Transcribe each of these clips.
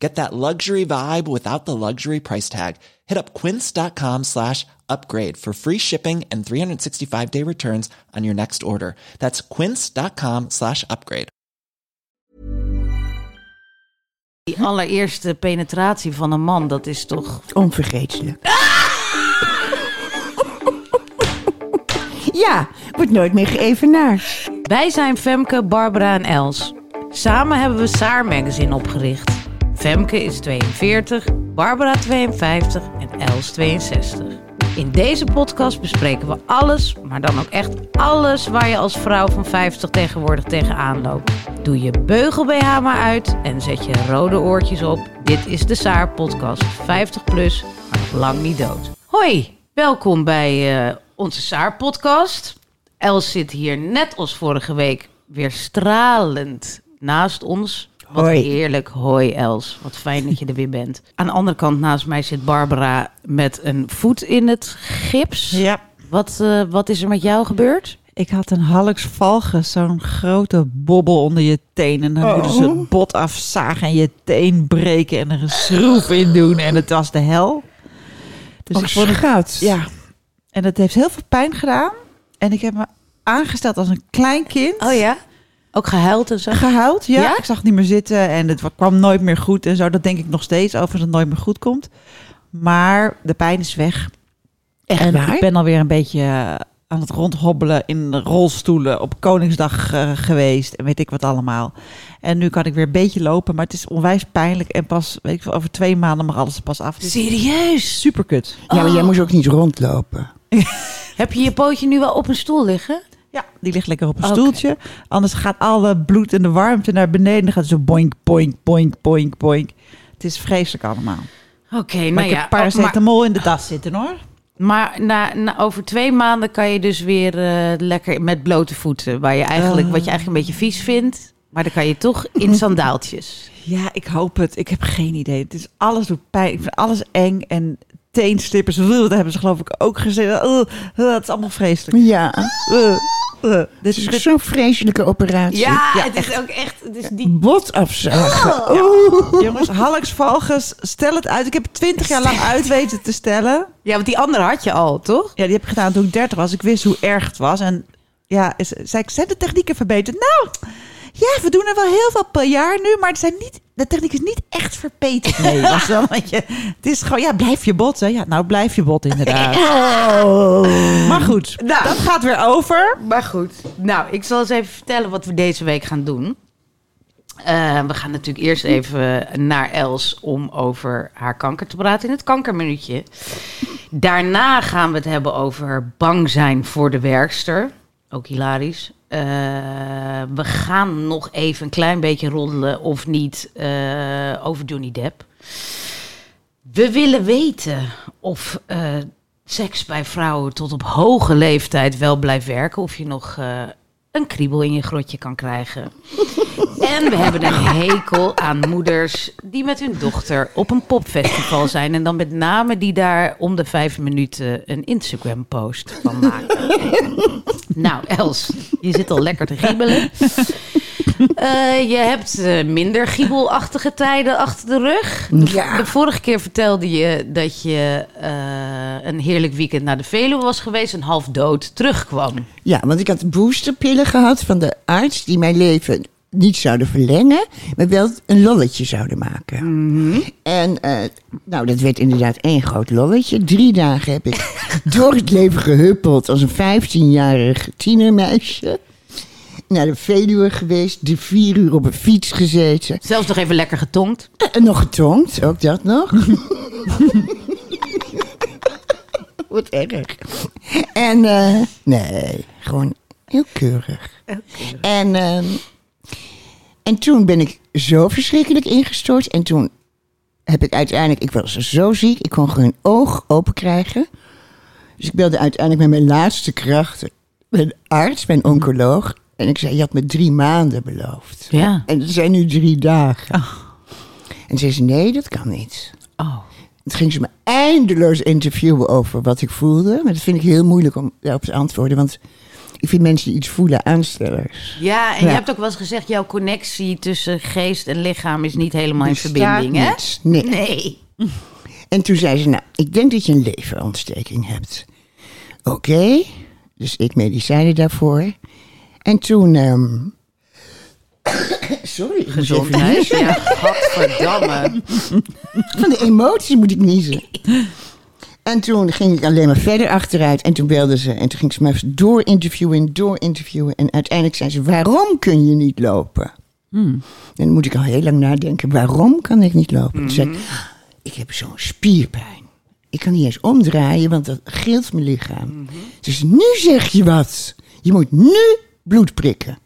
Get that luxury vibe without the luxury price tag. Hit up quince.com slash upgrade for free shipping and 365 day returns on your next order. That's quince.com slash upgrade. Die allereerste penetratie van een man, dat is toch... Onvergetelijk. ja, wordt nooit meer geëvenaard. Wij zijn Femke, Barbara en Els. Samen hebben we Saar Magazine opgericht. Femke is 42, Barbara 52 en Els 62. In deze podcast bespreken we alles, maar dan ook echt alles waar je als vrouw van 50 tegenwoordig tegenaan loopt. Doe je beugel BH maar uit en zet je rode oortjes op. Dit is de Saar podcast 50 plus, maar nog lang niet dood. Hoi, welkom bij eh, onze Saar podcast. Els zit hier net als vorige week weer stralend naast ons. Wat Hoi. heerlijk. Hoi Els, wat fijn dat je er weer bent. Aan de andere kant naast mij zit Barbara met een voet in het gips. Ja. Wat, eh, wat is er met jou gebeurd? Ik had een Hallux valgus, zo'n grote bobbel onder je teen. En dan Oh. moeten ze het bot afzagen en je teen breken en er een schroef in doen. En het was de hel. Dus Oh, ik vond het, ja. En het heeft heel veel pijn gedaan. En ik heb me aangesteld als een klein kind. Oh ja? Ook gehuild en zo? Gehuild, ja. Ja? Ik zag het niet meer zitten en het kwam nooit meer goed en zo. Dat denk ik nog steeds over dat het nooit meer goed komt. Maar de pijn is weg. Echt en waar? ik ben alweer een beetje eh, aan het rondhobbelen in rolstoelen op Koningsdag eh, geweest en weet ik wat allemaal. En nu kan ik weer een beetje lopen, maar het is onwijs pijnlijk en pas, weet ik veel, over twee maanden mag alles er pas af. Is Serieus? super kut. Ja, maar jij moest ook niet rondlopen. Heb je je pootje nu wel op een stoel liggen? Ja, die ligt lekker op een stoeltje. Anders gaat alle bloed en de warmte naar beneden. Dan gaat het zo boink, boink, boink, boink, boink. Het is vreselijk allemaal. Oké, Maar nou ik ja. heb oh, maar paracetamol in de tas zitten hoor. maar na, na, over twee maanden kan je dus weer eh, lekker met blote voeten. Waar je eigenlijk, Oh. Wat je eigenlijk een beetje vies vindt. Maar dan kan je toch in sandaaltjes. Ja, ik hoop het. Ik heb geen idee. Het is alles doet pijn. Ik vind alles eng en teenslippers. Dat hebben ze geloof ik ook gezegd. Uh, uh, het is allemaal vreselijk. Ja, Uh, uh. het Dit is zo'n vreselijke operatie. Ja, Ja, het is ook echt... Het is die... Bot afzagen. Oh. Jongens, Hallux valgus, stel het uit. Ik heb het twintig jaar lang uit weten te stellen. Ja, want die andere had je al, toch? Ja, die heb ik gedaan toen ik 30 was. Ik wist hoe erg het was. En ja, is- zei ik, zijn de technieken verbeterd? Nou, ja, we doen er wel heel veel per jaar nu, maar het zijn niet, de techniek is niet echt verbeterd. Nee, was wel, want je, het is gewoon, ja, blijf je bot. Hè? Ja, nou, blijf je bot inderdaad. Oh. Maar goed, Nou. dat gaat weer over. Maar goed. Nou, ik zal eens even vertellen wat we deze week gaan doen. Eh, we gaan natuurlijk eerst even naar Els om over haar kanker te praten in het kankerminuutje. Daarna gaan we het hebben over bang zijn voor de werkster. Ook hilarisch. Eh, we gaan nog even een klein beetje roddelen of niet eh, over Johnny Depp. We willen weten of eh, seks bij vrouwen tot op hoge leeftijd wel blijft werken. Of je nog een kriebel in je grotje kan krijgen. En we hebben een hekel aan moeders die met hun dochter op een popfestival zijn. En dan met name die daar om de vijf minuten een Instagram-post van maken. nou, Els, je zit al lekker te giebelen. Eh, je hebt eh, minder giebelachtige tijden achter de rug. Ja. De vorige keer vertelde je dat je eh, een heerlijk weekend naar de Veluwe was geweest en half dood terugkwam. Ja, want ik had boosterpillen gehad van de arts die mijn leven niet zouden verlengen, maar wel een lolletje zouden maken. En eh, nou, dat werd inderdaad één groot lolletje. Drie dagen heb ik door het leven gehuppeld als een 15-jarig tienermeisje. Naar de Veluwe geweest, de vier uur op een fiets gezeten. Zelfs nog even lekker getongd. En nog getongd, ook dat nog. Wat erg. En eh, nee, gewoon heel keurig. En, ehm, en toen ben ik zo verschrikkelijk ingestort. En toen heb ik uiteindelijk, ik was zo ziek, ik kon geen oog open krijgen. Dus ik belde uiteindelijk met mijn laatste krachten mijn arts, mijn oncoloog. En ik zei, je had me drie maanden beloofd. Ja. En het zijn nu drie dagen. En zei ze, nee, dat kan niet. Oh. Het ging ze me eindeloos interviewen over wat ik voelde. Maar dat vind ik heel moeilijk om daarop te antwoorden. Want ik vind mensen die iets voelen aanstellers. Ja, en Ja. je hebt ook wel eens gezegd... jouw connectie tussen geest en lichaam is niet helemaal in verbinding, hè? Nee. Nee. En toen zei ze, nou, ik denk dat je een leverontsteking hebt. Oké, dus ik medicijnen daarvoor. En toen... ehm, Sorry, Gezondheid. Ja, godverdamme. Van de emoties moet ik niezen. En toen ging ik alleen maar verder achteruit. En toen belden ze. En toen ging ze me door interviewen, door interviewen. En uiteindelijk zei ze, waarom kun je niet lopen? En dan moet ik al heel lang nadenken, waarom kan ik niet lopen? Toen zei ik, ik heb zo'n spierpijn. Ik kan niet eens omdraaien, want dat gilt mijn lichaam. Dus nu zeg je wat. Je moet nu bloed prikken.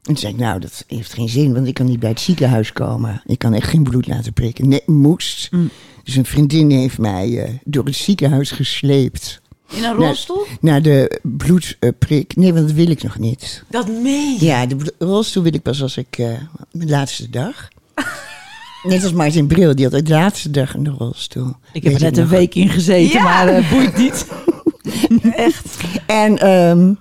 En toen zei ik, nou, dat heeft geen zin, want ik kan niet bij het ziekenhuis komen. Ik kan echt geen bloed laten prikken. Nee, moest. Dus een vriendin heeft mij eh, door het ziekenhuis gesleept. In een rolstoel? Naar de bloedprik. Nee, want dat wil ik nog niet. Dat meen je. Ja, de rolstoel wil ik pas als ik... eh, mijn laatste dag. Net als Martin Bril, die had de laatste dag in de rolstoel. Ik heb er net een nog. week in gezeten, Ja. maar eh, boeit niet. En, ehm,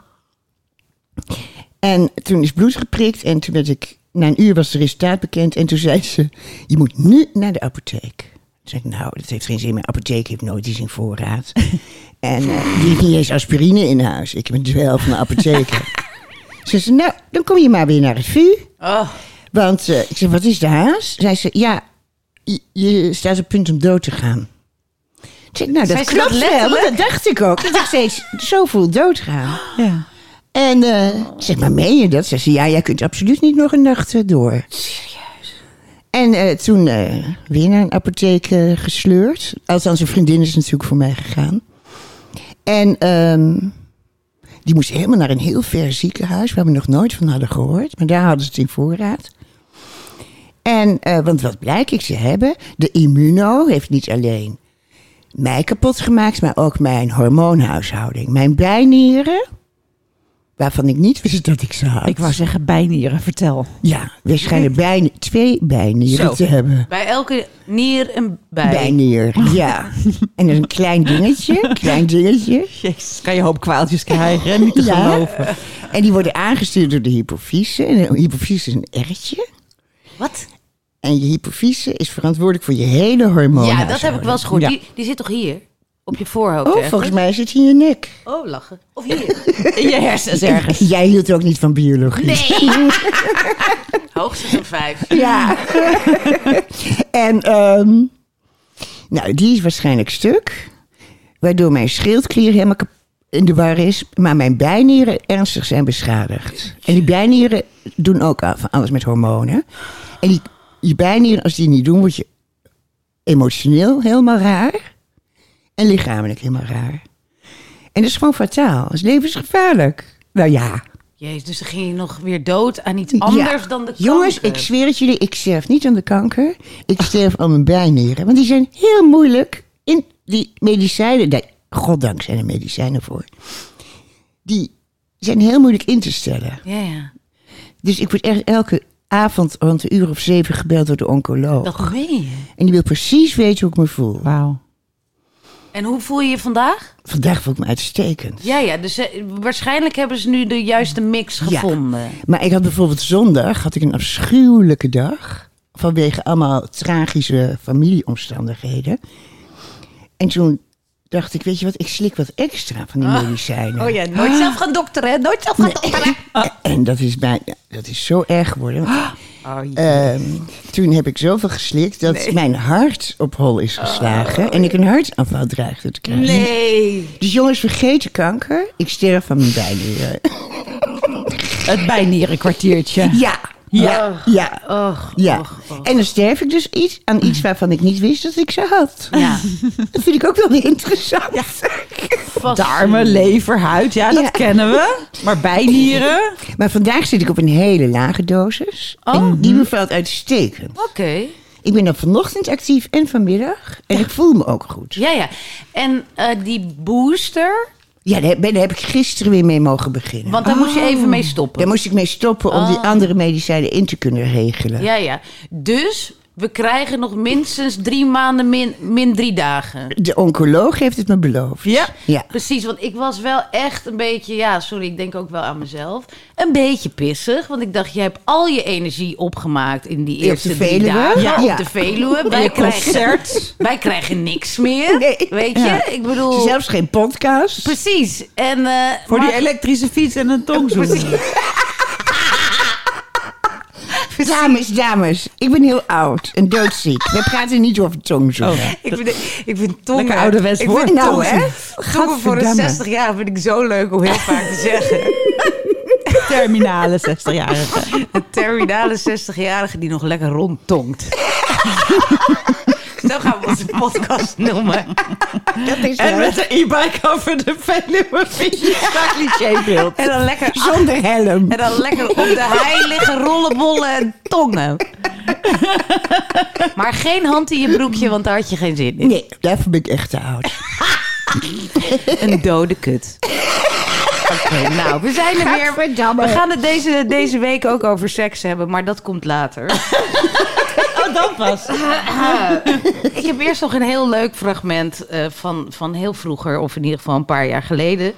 en toen is bloed geprikt en toen werd ik... Na een uur was het resultaat bekend en toen zei ze... Je moet nu naar de apotheek. Zei ik, nou, dat heeft geen zin. Mijn apotheek heeft nooit iets in voorraad. en eh, die heeft niet eens aspirine in huis. Ik ben wel van de apotheker. ze zei, nou, dan kom je maar weer naar het VU. Oh, Want eh, ik zei, wat is de haas? Zei ze, ja, je, je staat op punt om dood te gaan. Ik zei, nou, dat ze klopt dat wel, want dat dacht ik ook. Dat ik steeds zo voel doodgaan. Ja. En ik zeg, maar meen je dat? Ze zei, ja, jij kunt absoluut niet nog een nacht door. En eh, toen eh, weer naar een apotheek eh, gesleurd. Althans, een vriendin is natuurlijk voor mij gegaan. En ehm, die moest helemaal naar een heel ver ziekenhuis... waar we nog nooit van hadden gehoord. Maar daar hadden ze het in voorraad. En, want wat blijkt ik ze hebben? De immuno heeft niet alleen mij kapot gemaakt... maar ook mijn hormoonhuishouding. Mijn bijnieren, waarvan ik niet wist dat ik ze had. Ik wou zeggen bijnieren, vertel. Ja, we schijnen bijna twee bijnieren Zo. te hebben. bij elke nier een bij. Bijnier, ja. En is een klein dingetje, klein dingetje. Jezus, kan je hoop kwaaltjes krijgen, hè? niet te Ja. geloven. En die worden aangestuurd door de hypofyse. En de hypofyse is een ertje. Wat? En je hypofyse is verantwoordelijk voor je hele hormoon. Ja, dat heb ik wel eens gehoord. Ja. Die, die zit toch hier? Op je voorhoofd Oh, ergens? volgens mij zit hij in je nek. Oh, lachen. Of hier. In je hersens ergens. Jij hield ook niet van biologie. Nee. Hoogstens een vijf. Ja. en, ehm, nou, die is waarschijnlijk stuk. Waardoor mijn schildklier helemaal in de war is. Maar mijn bijnieren ernstig zijn beschadigd. En die bijnieren doen ook van alles met hormonen. En die, die bijnieren, als die niet doen, word je emotioneel helemaal raar. En lichamelijk helemaal raar. En dat is gewoon fataal. Dat is levensgevaarlijk. Nou ja. Jezus, dus dan ging je nog weer dood aan iets anders Ja. dan de Jongens, kanker. ik zweer het jullie, ik sterf niet aan de kanker. Ik sterf aan mijn bijnieren. Want die zijn heel moeilijk in die medicijnen. Nee, goddank zijn er medicijnen voor. Die zijn heel moeilijk in te stellen. Ja, ja. Dus ik word echt elke avond rond een uur of zeven gebeld door de oncoloog. Dat meen je. En die wil precies weten hoe ik me voel. Wauw. En hoe voel je je vandaag? Vandaag voel ik me uitstekend. Ja, ja. Dus eh, waarschijnlijk hebben ze nu de juiste mix Ja. gevonden. Maar ik had bijvoorbeeld zondag had ik een afschuwelijke dag. Vanwege allemaal tragische familieomstandigheden. En toen dacht ik, weet je wat, ik slik wat extra van die medicijnen. Oh ja, nooit zelf gaan dokteren, hè? Nooit zelf gaan dokteren. En dat is, bij, dat is zo erg geworden. Oh, ehm, toen heb ik zoveel geslikt dat mijn hart op hol is geslagen. En ik een hartaanval dreigde te krijgen. nee. Dus jongens, vergeet de kanker. Ik sterf van mijn bijnieren. Het bijnierenkwartiertje. Ja. Ja. Ja. Och, Ja. och, och. En dan sterf ik dus iets aan iets waarvan ik niet wist dat ik ze had. Ja. Dat vind ik ook wel weer interessant. Darmen, lever, huid, ja, dat Ja. kennen we. Maar bijnieren? Maar vandaag zit ik op een hele lage dosis. Oh. En die bevalt uitstekend. Oké. Ik ben dan vanochtend actief en vanmiddag. En ik voel me ook goed. Ja, ja. En eh, die booster, Ja, daar heb, daar heb ik gisteren weer mee mogen beginnen. Want daar moest je even mee stoppen. Daar moest ik mee stoppen om die Oh. andere medicijnen in te kunnen regelen. Ja, ja. Dus we krijgen nog minstens drie maanden min, min drie dagen. De oncoloog heeft het me beloofd. Ja. Ja. Precies, want ik was wel echt een beetje, ja, sorry, ik denk ook wel aan mezelf, een beetje pissig. Want ik dacht, je hebt al je energie opgemaakt in die eerste drie Veluwe? dagen Ja. op de Veluwe. Wij je krijgen, concert. wij krijgen niks meer, Nee. weet je? Ja. Ik bedoel, Zelfs geen podcast. precies. En, eh, Voor maar- die elektrische fiets en een tongzoen. Dames, dames, ik ben heel oud en doodziek. We praten niet over tongzoenen. Oh. Ik vind, ik vind tongen... Lekker ouderwets ik woord, vind Nou, hè? Tongen voor een Gadverdamme. 60 jaar vind ik zo leuk om heel vaak te zeggen. Terminale 60-jarige. Een terminale 60-jarige die nog lekker rondtongt. Zo gaan we onze podcast noemen. Dat is En met een e-bike over de Veluwe clichébeeld. En dan lekker, Zonder helm. en dan lekker op de hei liggen rollenbollen en tongen. Maar geen hand in je broekje, want daar had je geen zin in. Nee, daarvoor ben ik echt te oud. Een dode kut. Oké, nou, we zijn er weer. We gaan het deze, deze week ook over seks hebben, maar dat komt later. Dat was. Ik heb eerst nog een heel leuk fragment eh, van, van heel vroeger, of in ieder geval een paar jaar geleden.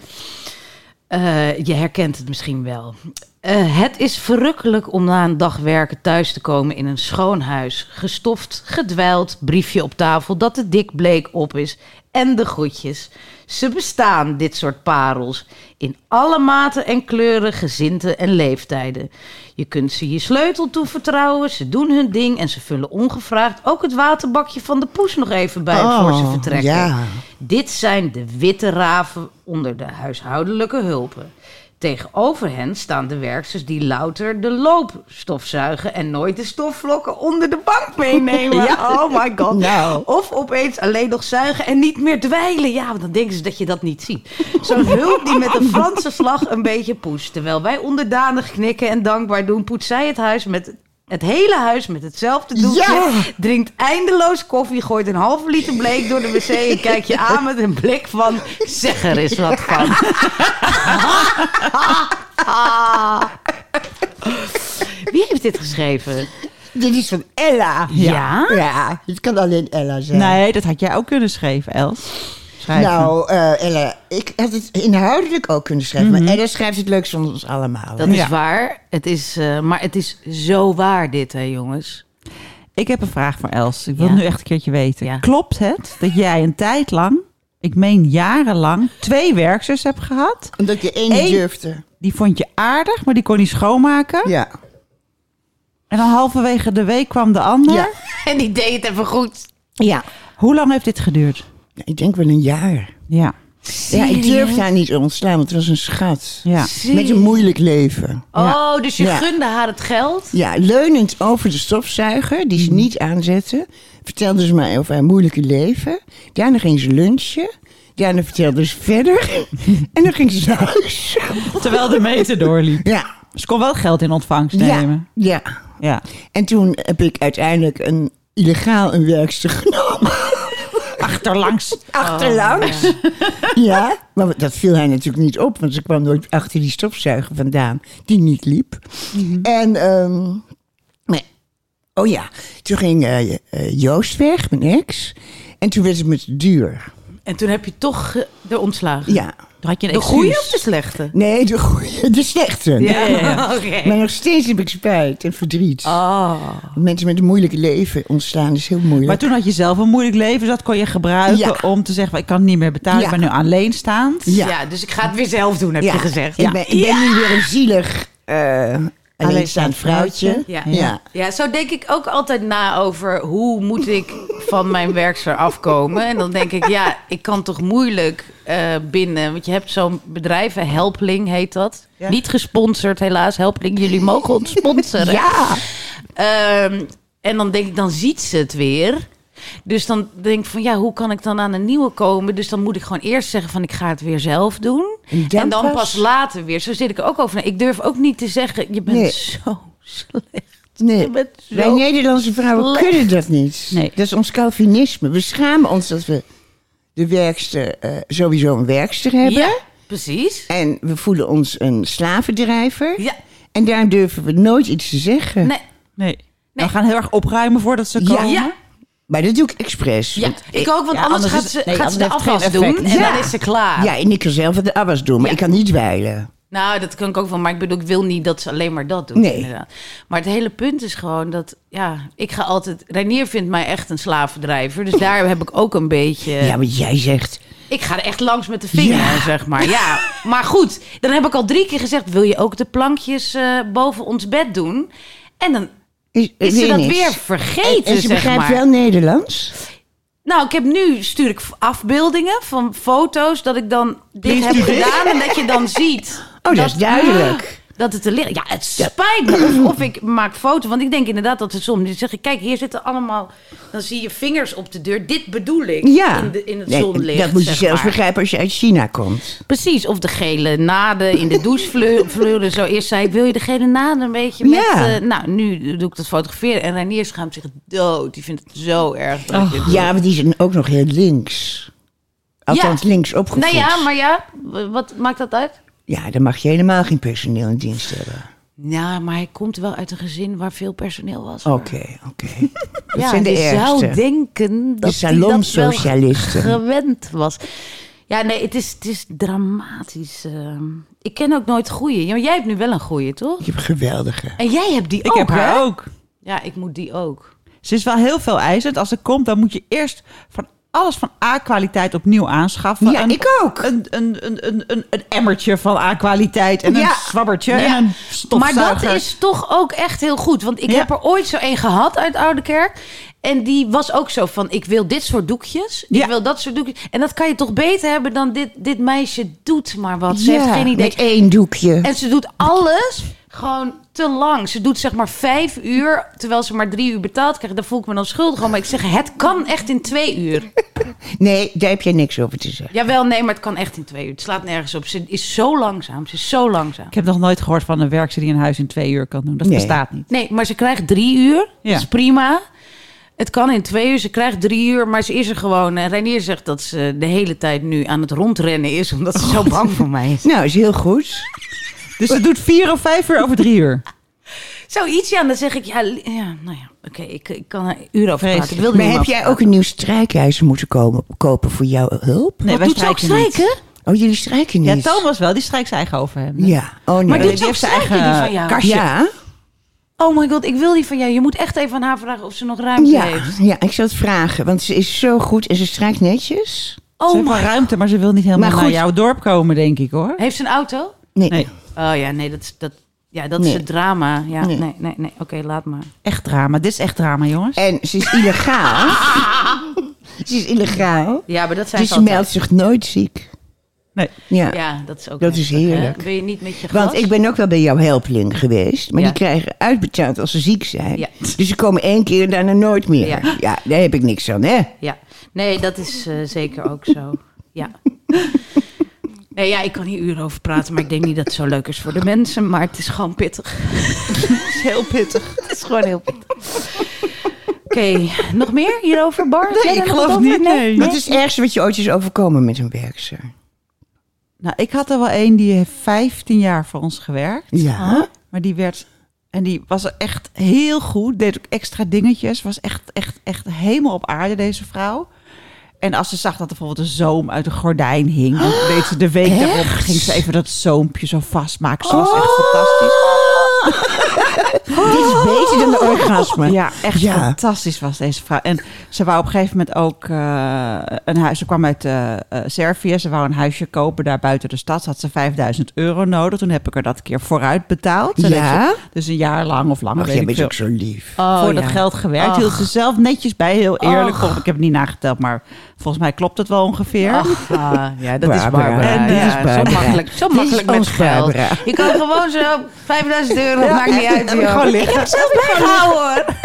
Eh, je herkent het misschien wel. Eh, het is verrukkelijk om na een dag werken thuis te komen in een schoon huis. Gestoft, gedwijld, briefje op tafel dat de dik bleek op is. En de groetjes. Ze bestaan, dit soort parels. In alle maten en kleuren, gezinten en leeftijden. Je kunt ze je sleutel toevertrouwen. Ze doen hun ding en ze vullen ongevraagd ook het waterbakje van de poes nog even bij voor ze Oh, vertrekken. ja. Dit zijn de witte raven onder de huishoudelijke hulpen. Tegenover hen staan de werksters die louter de loop stofzuigen en nooit de stofvlokken onder de bank meenemen. Oh my god. Nou. Of opeens alleen nog zuigen en niet meer dweilen. Ja, want dan denken ze dat je dat niet ziet. Zo'n hulp die met een Franse slag een beetje poest. Terwijl wij onderdanig knikken en dankbaar doen, poetst zij het huis met het hele huis met hetzelfde doekje. Ja. Drinkt eindeloos koffie, gooit een halve liter bleek door de wc en kijkt je aan met een blik van zeg er eens wat van. Wie heeft dit geschreven? Dit is van Ella. Ja? Ja, het kan alleen Ella zijn. Nee, dat had jij ook kunnen schrijven, Els. Schrijven. Nou, eh, Ella, ik had het inhoudelijk ook kunnen schrijven. Maar Ella schrijft het leukst van ons allemaal. Dat is Ja. waar. Het is, eh, maar het is zo waar dit, hè jongens. Ik heb een vraag voor Els. Ik wil Ja. nu echt een keertje weten. Ja. Klopt het dat jij een tijd lang, ik meen jarenlang, twee werksters hebt gehad? Omdat je één Eén- durfde. Die vond je aardig, maar die kon niet schoonmaken. Ja. En dan halverwege de week kwam de ander. Ja. En die deed het even goed. Ja. Hoe lang heeft dit geduurd? Ja, Ik denk wel een jaar. Ja. Ja, ik durfde haar niet ontslaan, want het was een schat. ja. Met een moeilijk leven. Oh, dus je Ja. gunde haar het geld? Ja, leunend over de stofzuiger, die ze niet aanzette, vertelde ze mij over haar moeilijke leven. Daarna ging ze lunchen. Daarna vertelde ze verder. en dan ging ze naar huis. Terwijl de meter doorliep. Ja, Ze kon wel geld in ontvangst ja, nemen. ja. Ja. En toen heb ik uiteindelijk een illegaal een werkster genomen. Achterlangs. Achterlangs. ja. maar dat viel hij natuurlijk niet op, want ze kwam nooit achter die stofzuiger vandaan, die niet liep. En, ehm, nee. oh ja, toen ging eh, eh, Joost weg, mijn ex. En toen werd het me te duur. En toen heb je toch eh, er ontslagen. Ja. Toen had je een De goede of de slechte? Nee, de goeie, de slechte. Ja, ja, ja. Oké. Maar nog steeds heb ik spijt en verdriet. Oh. Mensen met een moeilijk leven ontstaan is heel moeilijk. Maar toen had je zelf een moeilijk leven, dus dat kon je gebruiken Ja. om te zeggen: ik kan het niet meer betalen, Ja. ik ben nu alleenstaand. Ja. Ja. dus ik ga het weer zelf doen, heb Ja. je gezegd. Ik ben, ik ben nu weer een zielig eh alleenstaand vrouwtje. vrouwtje. Ja. Ja. Ja, zo denk ik ook altijd na over hoe moet ik van mijn werkster afkomen. En dan denk ik, ja, ik kan toch moeilijk eh, binnen. Want je hebt zo'n bedrijf, Helpling heet dat. Ja. Niet gesponsord helaas. Helpling, jullie mogen ons sponsoren. Ja. Ehm, en dan denk ik, dan ziet ze het weer. Dus dan denk ik van, ja, hoe kan ik dan aan een nieuwe komen? Dus dan moet ik gewoon eerst zeggen van, ik ga het weer zelf doen. En dan en dan pas... pas later weer. Zo zit ik er ook over. na. Ik durf ook niet te zeggen, je bent Nee. zo slecht. Nee. Wij Nederlandse vrouwen slecht. kunnen dat niet. Nee. Dat is ons Calvinisme. We schamen ons dat we de werkster, eh, sowieso een werkster hebben. Ja. Precies. En we voelen ons een slavendrijver. Ja. En daar durven we nooit iets te zeggen. Nee. Nee. We gaan heel erg opruimen voordat ze Ja. komen. Ja. Maar dat doe ik expres. Ja, ik ook, want ja, anders, anders gaat ze, nee, gaat ze de afwas doen en Ja. dan is ze klaar. Ja, en ik kan zelf de afwas doen, maar Ja. ik kan niet dweilen. Nou, dat kan ik ook wel, maar ik bedoel, ik wil niet dat ze alleen maar dat doet. Nee. Inderdaad. Maar het hele punt is gewoon dat, ja, ik ga altijd. Reinier vindt mij echt een slavendrijver, dus daar heb ik ook een beetje. Ja, wat jij zegt. Ik ga er echt langs met de vinger, Ja. zeg maar. Ja, maar goed, dan heb ik al drie keer gezegd: wil je ook de plankjes eh, boven ons bed doen? En dan Is, is ze dat niks. weer En, vergeten, en ze zeg begrijpt maar. wel Nederlands. Nou, ik heb nu stuur ik afbeeldingen van foto's dat ik dan dit Please heb gedaan en dat je dan ziet. Oh, dat is duidelijk. Dat het er ligt. Ja, het spijt me. Of, of ik maak foto. Want ik denk inderdaad dat het soms... Dan zeg ik, kijk, hier zitten allemaal... Dan zie je vingers op de deur. Dit bedoel ik. Ja, In, de, in het Nee, zonlicht. dat moet je zelfs maar. begrijpen als je uit China komt. Precies. Of de gele naden in de douchevleuren. Zo eerst zei ik, wil je de gele naden een beetje met... Ja. eh, nou, nu doe ik dat fotograferen. En Ranier schaamt zich dood. Die vindt het zo erg. dat doe. Ja, maar die zijn ook nog heel links. Althans, Ja. links opgevoed. Nou ja, maar ja. Wat maakt dat uit? Ja, dan mag je helemaal geen personeel in dienst hebben. Ja, maar hij komt wel uit een gezin waar veel personeel was. Oké, oké. Dat ja, zijn de je ergste. zou denken dat De hij dat wel gewend was. Ja, nee, het is, het is dramatisch. ehm. ik ken ook nooit goeie. Ja, maar jij hebt nu wel een goeie, toch? Ik heb een geweldige. En jij hebt die Ik ook, heb hè? haar ook. Ja, ik moet die ook. Ze is wel heel veel eisend. Als ze komt, dan moet je eerst van alles van A-kwaliteit opnieuw aanschaffen. Ja, Een- ik ook. Een, een, een, een, een, een emmertje van A-kwaliteit en Ja. een zwabbertje Ja. en een Maar dat is toch ook echt heel goed. Want ik Ja. heb er ooit zo een gehad uit Oude Kerk. En die was ook zo van, ik wil dit soort doekjes. Ik Ja. wil dat soort doekjes. En dat kan je toch beter hebben dan dit, dit meisje doet maar wat. Ze heeft geen idee. Met één doekje. En ze doet alles gewoon te lang. Ze doet zeg maar vijf uur, terwijl ze maar drie uur betaald krijgt. Dan voel ik me dan schuldig om. Maar ik zeg, het kan echt in twee uur. Nee, daar heb jij niks over te zeggen. Jawel, nee, maar het kan echt in twee uur. Het slaat nergens op. Ze is zo langzaam. Ze is zo langzaam. Ik heb nog nooit gehoord van een werkster die een huis in twee uur kan doen. Dat Nee. bestaat niet. Nee, maar ze krijgt drie uur. Ja. Dat is prima. Het kan in twee uur. Ze krijgt drie uur, maar ze is er gewoon. En Reinier zegt dat ze de hele tijd nu aan het rondrennen is, omdat ze zo bang voor mij is. Nou, is heel goed. Dus ze doet vier of vijf uur over drie uur. Zoiets, ja. En dan zeg ik, ja, ja nou ja, oké, ik, ik kan er uren over praten. Ik wilde Maar heb jij ook een nieuw strijkijzer moeten komen, kopen voor jouw hulp? Nee, Wat wij doet ze ook strijken niet. strijken? Oh, jullie strijken Ja, niet? Thomas wel. Die strijkt zijn eigen over hem. Ja. Oh, nee. Maar die doet ook heeft zijn strijken, eigen die van jou? kastje. Ja, Oh my god, ik wil die van jou. Je moet echt even aan haar vragen of ze nog ruimte ja, heeft. ja, ik zal het vragen, want ze is zo goed en ze strijkt netjes. Oh ze heeft wel ruimte, maar ze wil niet helemaal Maar naar jouw dorp komen, denk ik hoor. Heeft ze een auto? Nee, Nee, Oh ja, nee, dat is, dat, ja, dat is het drama. Ja, Nee. nee, nee, nee. Oké, laat maar. echt drama. Dit is echt drama, jongens. En ze is illegaal. ze is illegaal. Ja, maar dat zijn Dus ze meldt zich nooit ziek. Nee. Ja. Ja, dat is ook Dat is hè? heerlijk. Wil je niet met je gas? Want ik ben ook wel bij jouw helpeling geweest. Maar Ja. die krijgen uitbetaald als ze ziek zijn. Ja. Dus ze komen één keer en daarna nooit meer. Ja. Ja, daar heb ik niks aan, hè? Ja, nee, dat is eh, zeker ook zo. Ja. Nee, ja, ik kan hier uren over praten, maar ik denk niet dat het zo leuk is voor de mensen. Maar het is gewoon pittig. het is heel pittig. Het is gewoon heel pittig. Oké, nog meer hierover, Bar? Jij ik geloof niet, nee. Wat is het ergste wat je ooit is overkomen met een werkster? Nou, ik had er wel één die heeft 15 jaar voor ons gewerkt. Ja. Maar die werd... En die was er echt heel goed. Deed ook extra dingetjes. Was echt, echt, echt helemaal op aarde, deze vrouw. En als ze zag dat er bijvoorbeeld een zoom uit een gordijn hing... dan deed ze de week daarop... ging ze even dat zoompje zo vastmaken. Ze was echt fantastisch. Dit is beter dan de orgasme. Ja, echt Ja. fantastisch was deze vrouw. En ze wou op een gegeven moment ook eh, een huis. Ze kwam uit eh, eh, Servië. Ze wou een huisje kopen daar buiten de stad. Ze had ze 5000 euro nodig. Toen heb ik er dat keer vooruit betaald. Ze Ja? ze Dus een jaar lang of langer. Ach, weet jij bent ook zo lief. Oh, voor ja. dat geld gewerkt. Ach. Hield ze zelf netjes bij. Heel eerlijk. Ik heb het niet nageteld, maar volgens mij klopt het wel ongeveer. Ach, ah, ja, dat is Barbara. Barbara. En ja, is Barbara. Zo makkelijk, zo makkelijk met geld. Barbara. Je kan gewoon zo 5000 euro, maakt niet uit. joh. gewoon liggen. Ik heb het zelf bijgehouden hoor.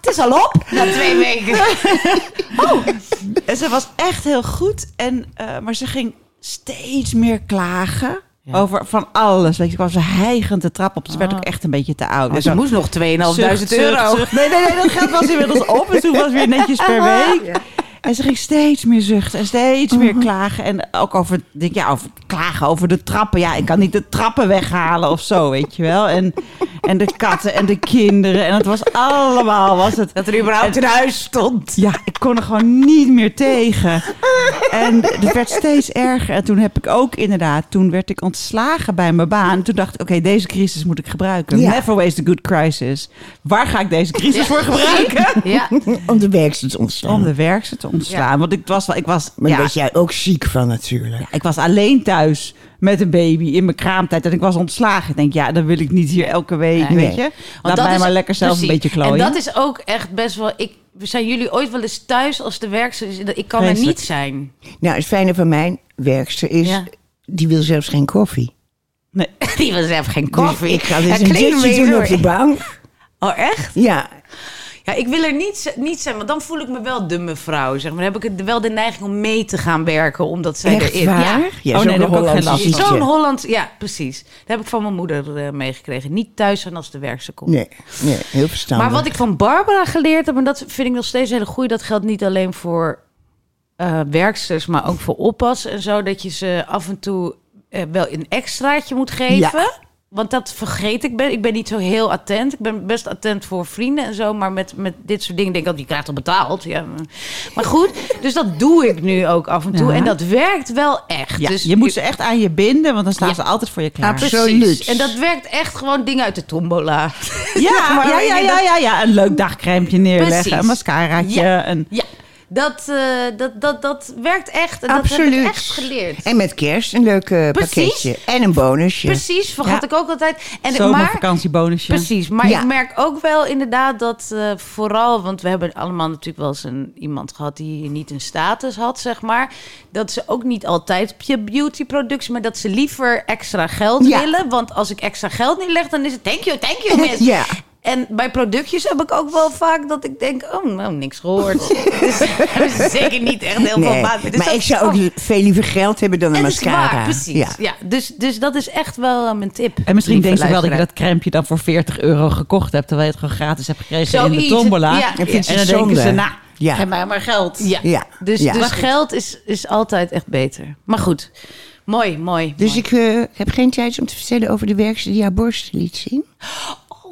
Het is al op na twee weken. En ze was echt heel goed. En, eh, maar ze ging steeds meer klagen. Ja. Over van alles. Weet je, kwam ze hijgend de trap op. Ze werd ook echt een beetje te oud. Maar Dus ze moest nog 2.500 Zucht, euro. zucht. Nee, nee, nee, dat geld was inmiddels op. Dus toen was weer netjes per week. En ze ging steeds meer zuchten en steeds meer klagen. En ook over, denk, ja, over klagen over de trappen. Ja, ik kan niet de trappen weghalen of zo, weet je wel. En, en de katten en de kinderen. En het was allemaal, was het... Dat er überhaupt een huis stond. Ja, ik kon er gewoon niet meer tegen. En het werd steeds erger. En toen heb ik ook inderdaad, toen werd ik ontslagen bij mijn baan. Toen dacht ik, oké, deze crisis moet ik gebruiken. Ja. Never waste a good crisis. Waar ga ik deze crisis voor gebruiken? Ja. Om de werkster te ontstaan. Om de werkster te ontslaan. Want ik was wel, ik was, Maar ja, daar was jij ook ziek van natuurlijk. ja, ik was alleen thuis met een baby in mijn kraamtijd. En ik was ontslagen. Ik denk, ja, dan wil ik niet hier elke week, Nee. weet je. Want Laat dat mij is- maar lekker zelf precies. een beetje klooien. En dat is ook echt best wel... Ik, zijn jullie ooit wel eens thuis als de werkster is? Ik kan er niet zijn. Nou, het fijne van mijn werkster is, Ja. die wil zelfs geen koffie. Nee. Die was even geen Dus koffie. ik ga dus een doen op de bank. Oh, echt? Ja, Ja, ik wil er niet, niet zijn, want dan voel ik me wel de mevrouw. Zeg maar. Dan heb ik het- wel de neiging om mee te gaan werken, omdat zij echt erin... waar? Ja. Ja, Oh, nee, zo'n ziekte. Zo'n Holland, ja, precies. Dat heb ik van mijn moeder eh, meegekregen. Niet thuis zijn als de werkster komt. Nee, nee, heel verstandig. Maar wat ik van Barbara geleerd heb, en dat vind ik nog steeds een hele goeie, dat geldt niet alleen voor eh, werksters, maar ook voor oppas en zo, dat je ze af en toe eh, wel een extraatje moet geven. Ja. Want dat vergeet ik. Ben. Ik ben niet zo heel attent. Ik ben best attent voor vrienden en zo. Maar met, met dit soort dingen denk ik dat die krijgt al betaald. Ja. Maar goed, dus dat doe ik nu ook af en toe. Ja. En dat werkt wel echt. Ja, dus je moet ze echt aan je binden, want dan staan Ja. ze altijd voor je klaar. Absoluut. En dat werkt echt gewoon dingen uit de tombola. Ja, maar ja, ja, je, ja, ja, ja. Een leuk dagcrempje neerleggen, Precies. een mascaraatje. Ja. Een... Ja, dat, eh, dat, dat, dat werkt echt. En dat heb Absoluut. ik echt geleerd. En met kerst een leuk eh, Precies. pakketje. En een bonusje. Precies, vergat Ja. ik ook altijd. En, maar, Zomervakantiebonusje. precies, maar Ja. ik merk ook wel inderdaad dat eh, vooral... want we hebben allemaal natuurlijk wel eens een, iemand gehad... die niet een status had, zeg maar. Dat ze ook niet altijd je beautyproducten... maar dat ze liever extra geld Ja. willen. Want als ik extra geld neerleg, dan is het thank you, thank you, miss. Ja. En bij productjes heb ik ook wel vaak dat ik denk... oh, nou, niks gehoord. dus zeker niet echt heel veel Nee, baat. Dus maar ik zou ook veel liever geld hebben dan een mascara. waar, precies. Ja. Ja. dus, dus dat is echt wel eh, mijn tip. En misschien denk je wel dat je dat crempje dan voor 40 euro gekocht hebt... terwijl je het gewoon gratis hebt gekregen in de tombola. Ja. En En dan denken ze, nou, Ja. geef mij maar geld. Ja, Ja, dus, ja. dus geld is, is altijd echt beter. Maar goed, mooi, mooi. Dus mooi. ik eh, heb geen tijd om te vertellen over de werkster die haar borst liet zien.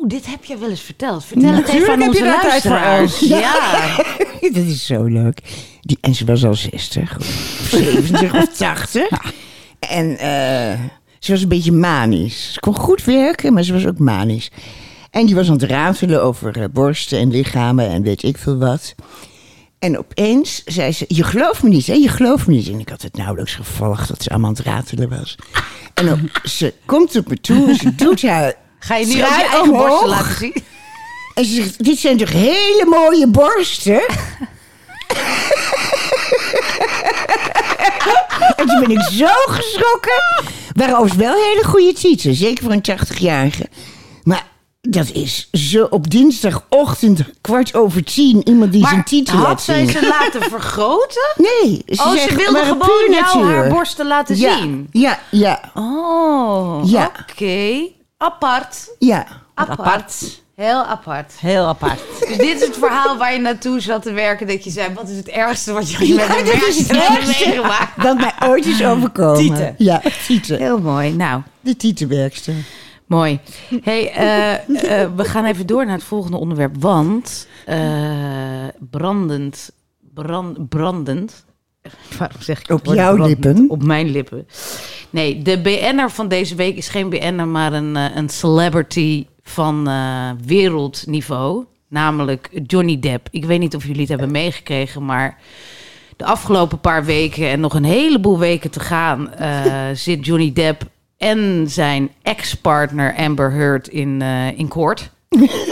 Oh, dit heb je wel eens verteld. Vertel het even aan onze luisteraars. Ja. Dat is zo leuk. Die, en ze was al 60, of 70 of 80. En eh, ze was een beetje manisch. Ze kon goed werken, maar ze was ook manisch. En die was aan het ratelen over eh, borsten en lichamen en weet ik veel wat. En opeens zei ze, je gelooft me niet, hè? Je gelooft me niet. En ik had het nauwelijks gevolgd dat ze allemaal aan het ratelen was. En ze komt op me toe en ze doet haar Ga je nu je eigen borsten laten zien? En ze zegt, dit zijn toch hele mooie borsten? en toen ben ik zo geschrokken. Waren overigens wel hele goede tieten, zeker voor een 80-jarige. Maar dat is zo op dinsdagochtend kwart over tien iemand die zijn tieten had laat zij ze laten vergroten? Nee, ze, Oh, ze wilde gewoon jou haar borsten laten ja, zien. Ja, ja, Oh, Ja. oké. Apart. ja. Apart. Heel apart. Heel apart. Dus dit is het verhaal waar je naartoe zat te werken. Dat je zei, wat is het ergste wat jullie met Ja, een dat is het werkster meegemaakt? dat mij ooit is overkomen. Tieten. Ja, tieten. Heel mooi. Nou, De tietenwerkster. mooi. Hey, eh, eh, we gaan even door naar het volgende onderwerp. Want eh, brandend, brand, brandend. Waarom zeg ik Op jouw brandend? lippen? Op mijn lippen. Nee, de BN'er van deze week is geen BN'er, maar een, eh, een celebrity van eh, wereldniveau. Namelijk Johnny Depp. Ik weet niet of jullie het hebben meegekregen, maar de afgelopen paar weken en nog een heleboel weken te gaan, eh, zit Johnny Depp en zijn ex-partner Amber Heard in, eh in koord.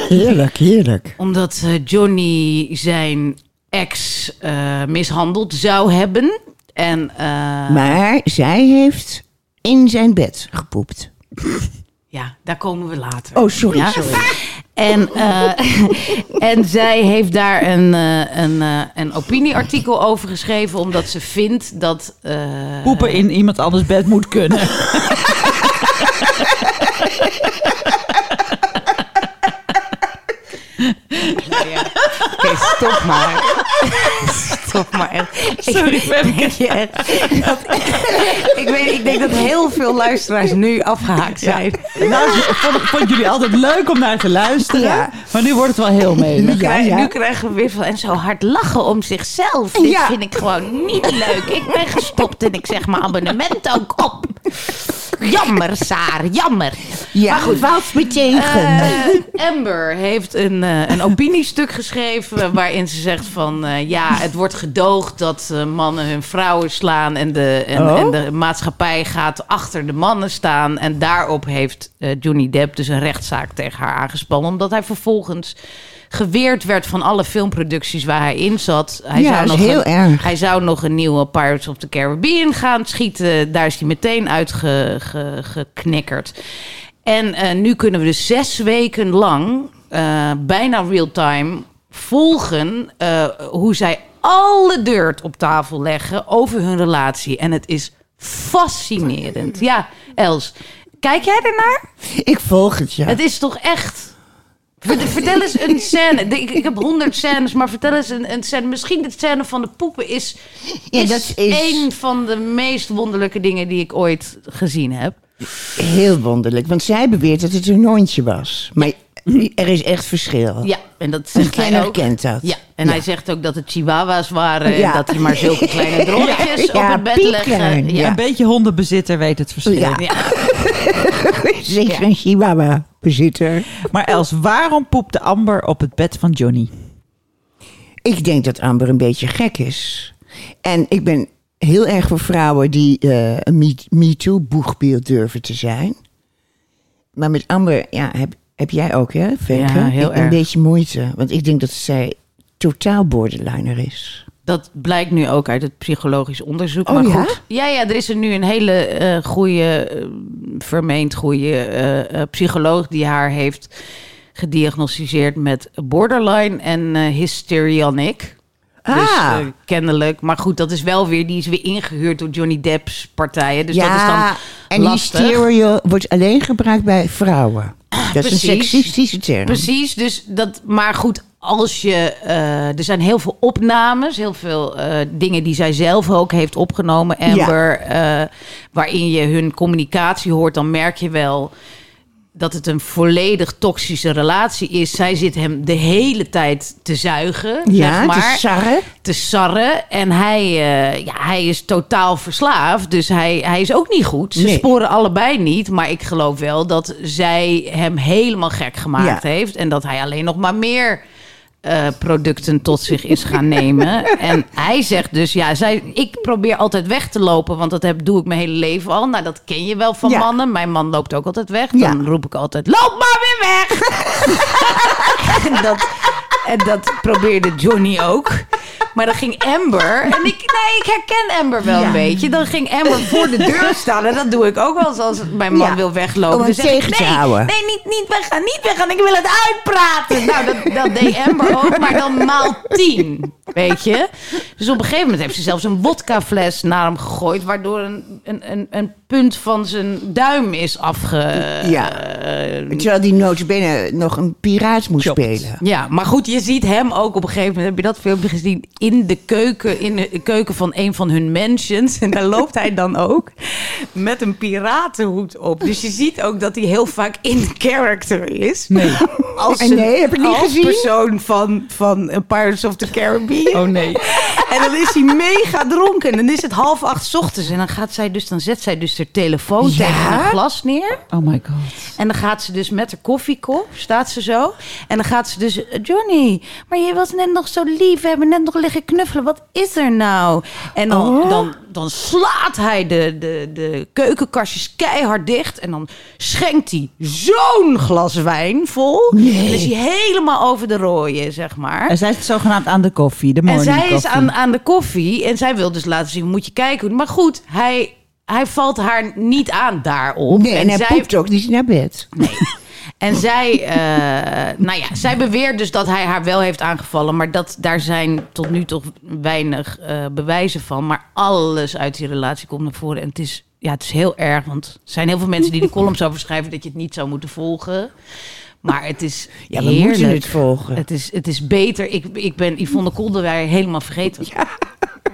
Heerlijk, heerlijk. Omdat Johnny zijn ex mishandeld zou hebben. En Maar zij heeft in zijn bed gepoept. ja, daar komen we later. Oh, sorry, Ja? sorry. En, eh, en zij heeft daar een, eh, een, eh, een opinieartikel over geschreven, omdat ze vindt dat. eh, Poepen in iemand anders bed moet kunnen. Ja. Oké, stop maar. Toch maar echt. Sorry, ik, denk je echt dat- ik, weet, ik denk dat heel veel luisteraars nu afgehaakt zijn. Nou, vond, vond jullie altijd leuk om naar te luisteren. Ja. Maar nu wordt het wel heel mee. Nu, Ja, nu krijgen we weer van en zo hard lachen om zichzelf. Dit Ja. vind ik gewoon niet leuk. Ik ben gestopt en ik zeg mijn abonnement ook op. Jammer, Saar, jammer. Ja, Maar goed, valt me tegen. Eh, Amber heeft een, eh, een opiniestuk geschreven waarin ze zegt van eh, ja, het wordt gedoogd dat eh, mannen hun vrouwen slaan en de, en, Oh. en de maatschappij gaat achter de mannen staan. En daarop heeft eh, Johnny Depp dus een rechtszaak tegen haar aangespannen, omdat hij vervolgens geweerd werd van alle filmproducties waar hij in zat. Hij Ja, dat is heel een, erg. Hij zou nog een nieuwe Pirates of the Caribbean gaan schieten. Daar is hij meteen uitgeknikkerd. En eh, nu kunnen we dus zes weken lang, bijna real-time, volgen eh, hoe zij alle dirt op tafel leggen over hun relatie. En het is fascinerend. Ja, Els, kijk jij ernaar? Ik volg het, ja. Het is toch echt... Vert- Vertel eens een scène. Ik, ik heb honderd scènes, maar vertel eens een, een scène. Misschien de scène van de poepen is, Ja, is, dat is- een van de meest wonderlijke dingen die ik ooit gezien heb. Heel wonderlijk, want zij beweert dat het een hondje was. Maar er is echt verschil. Ja, en dat zegt hij ook. kent dat. Ja, en hij zegt ook dat het chihuahua's waren en Ja. dat hij maar zulke kleine drolletjes Ja, op het bed leggen. ja. Een beetje hondenbezitter weet het verschil. Ja. Ja. Zeker een chihuahua-bezitter. Maar Els, waarom poepte Amber op het bed van Johnny? Ik denk dat Amber een beetje gek is. En ik ben heel erg voor vrouwen die eh, een Me- MeToo-boegbeeld durven te zijn. Maar met Amber, ja, heb, heb jij ook, hè? Ja, heel Ik- Een erg. beetje moeite. Want ik denk dat zij totaal borderliner is. Dat blijkt nu ook uit het psychologisch onderzoek. Oh, maar ja? goed, ja, ja, er is er nu een hele eh goede, eh, vermeend goede eh, psycholoog die haar heeft gediagnosticeerd met borderline en histrionic. Dus Ah. eh, kennelijk. Maar goed, dat is wel weer, die is weer ingehuurd door Johnny Depp's partijen. Dus dat is ja, dan en lastig. wordt alleen gebruikt bij vrouwen. Dat is een Precies. seksistische term. Precies, dus dat, maar goed, als je, eh, er zijn heel veel opnames, heel veel eh, dingen die zij zelf ook heeft opgenomen, Amber, eh, waarin je hun communicatie hoort, dan merk je wel dat het een volledig toxische relatie is. Zij zit hem de hele tijd te zuigen, Ja, zeg maar te sarren. En hij, eh, ja, hij is totaal verslaafd. Dus hij, hij is ook niet goed. Ze Nee. sporen allebei niet. Maar ik geloof wel dat zij hem helemaal gek gemaakt Ja. heeft. En dat hij alleen nog maar meer eh, producten tot zich is gaan nemen. en hij zegt dus, ja, zij, ik probeer altijd weg te lopen. Want dat heb, doe ik mijn hele leven al. Nou, dat ken je wel van Ja. mannen. Mijn man loopt ook altijd weg. Ja. Dan roep ik altijd, loop maar weer weg! en, dat, en dat probeerde Johnny ook. Maar dan ging Amber. En ik, nee, ik herken Amber wel Ja. een beetje. Dan ging Amber voor de deur staan. En dat doe ik ook wel eens als mijn man Ja. wil weglopen. Om tegen te nee, houden. Nee, niet, niet weggaan, niet weggaan. Ik wil het uitpraten. Nou, dat, dat deed Amber ook. Maar dan maal tien. Weet je? Dus op een gegeven moment heeft ze zelfs een wodkafles naar hem gegooid. Waardoor een, een, een, een punt van zijn duim is afge... Ja. eh, Terwijl die notabene nog een piraat moest spelen. ja, maar goed, je ziet hem ook op een gegeven moment. Heb je dat filmpje gezien? In de keuken, in de keuken van een van hun mansions. En daar loopt hij dan ook met een piratenhoed op. Dus je ziet ook dat hij heel vaak in character is. Nee. Als En nee, heb ik niet als gezien. persoon van, van Pirates of the Caribbean. Oh nee. En dan is hij mega dronken. En dan is het half acht 's ochtends. En dan, gaat zij dus, dan zet zij dus haar telefoon Ja? tegen een glas neer. Oh my god. En dan gaat ze dus met haar koffiekop, staat ze zo. En dan gaat ze dus, Johnny, maar je was net nog zo lief. We hebben net nog liggen knuffelen. Wat is er nou? En dan, Oh. dan, dan slaat hij de, de, de keukenkastjes keihard dicht. En dan schenkt hij zo'n glas wijn vol. En dan is hij helemaal over de rooien, zeg maar. En zij is zogenaamd aan de koffie, de En morning zij is aan, aan de koffie. En zij wil dus laten zien, moet je kijken. Maar goed, hij, hij valt haar niet aan daarop. Nee, en hij zij, poept ook niet naar bed. Nee. En zij, eh, nou ja, zij beweert dus dat hij haar wel heeft aangevallen. Maar dat, daar zijn tot nu toe weinig eh, bewijzen van. Maar alles uit die relatie komt naar voren. En het is, ja, het is heel erg. Want er zijn heel veel mensen die de columns over schrijven dat je het niet zou moeten volgen. Maar het is Ja, we heerlijk. moeten het volgen. Het is, het is beter. Ik, ik ben Yvonne Kolderwij helemaal vergeten.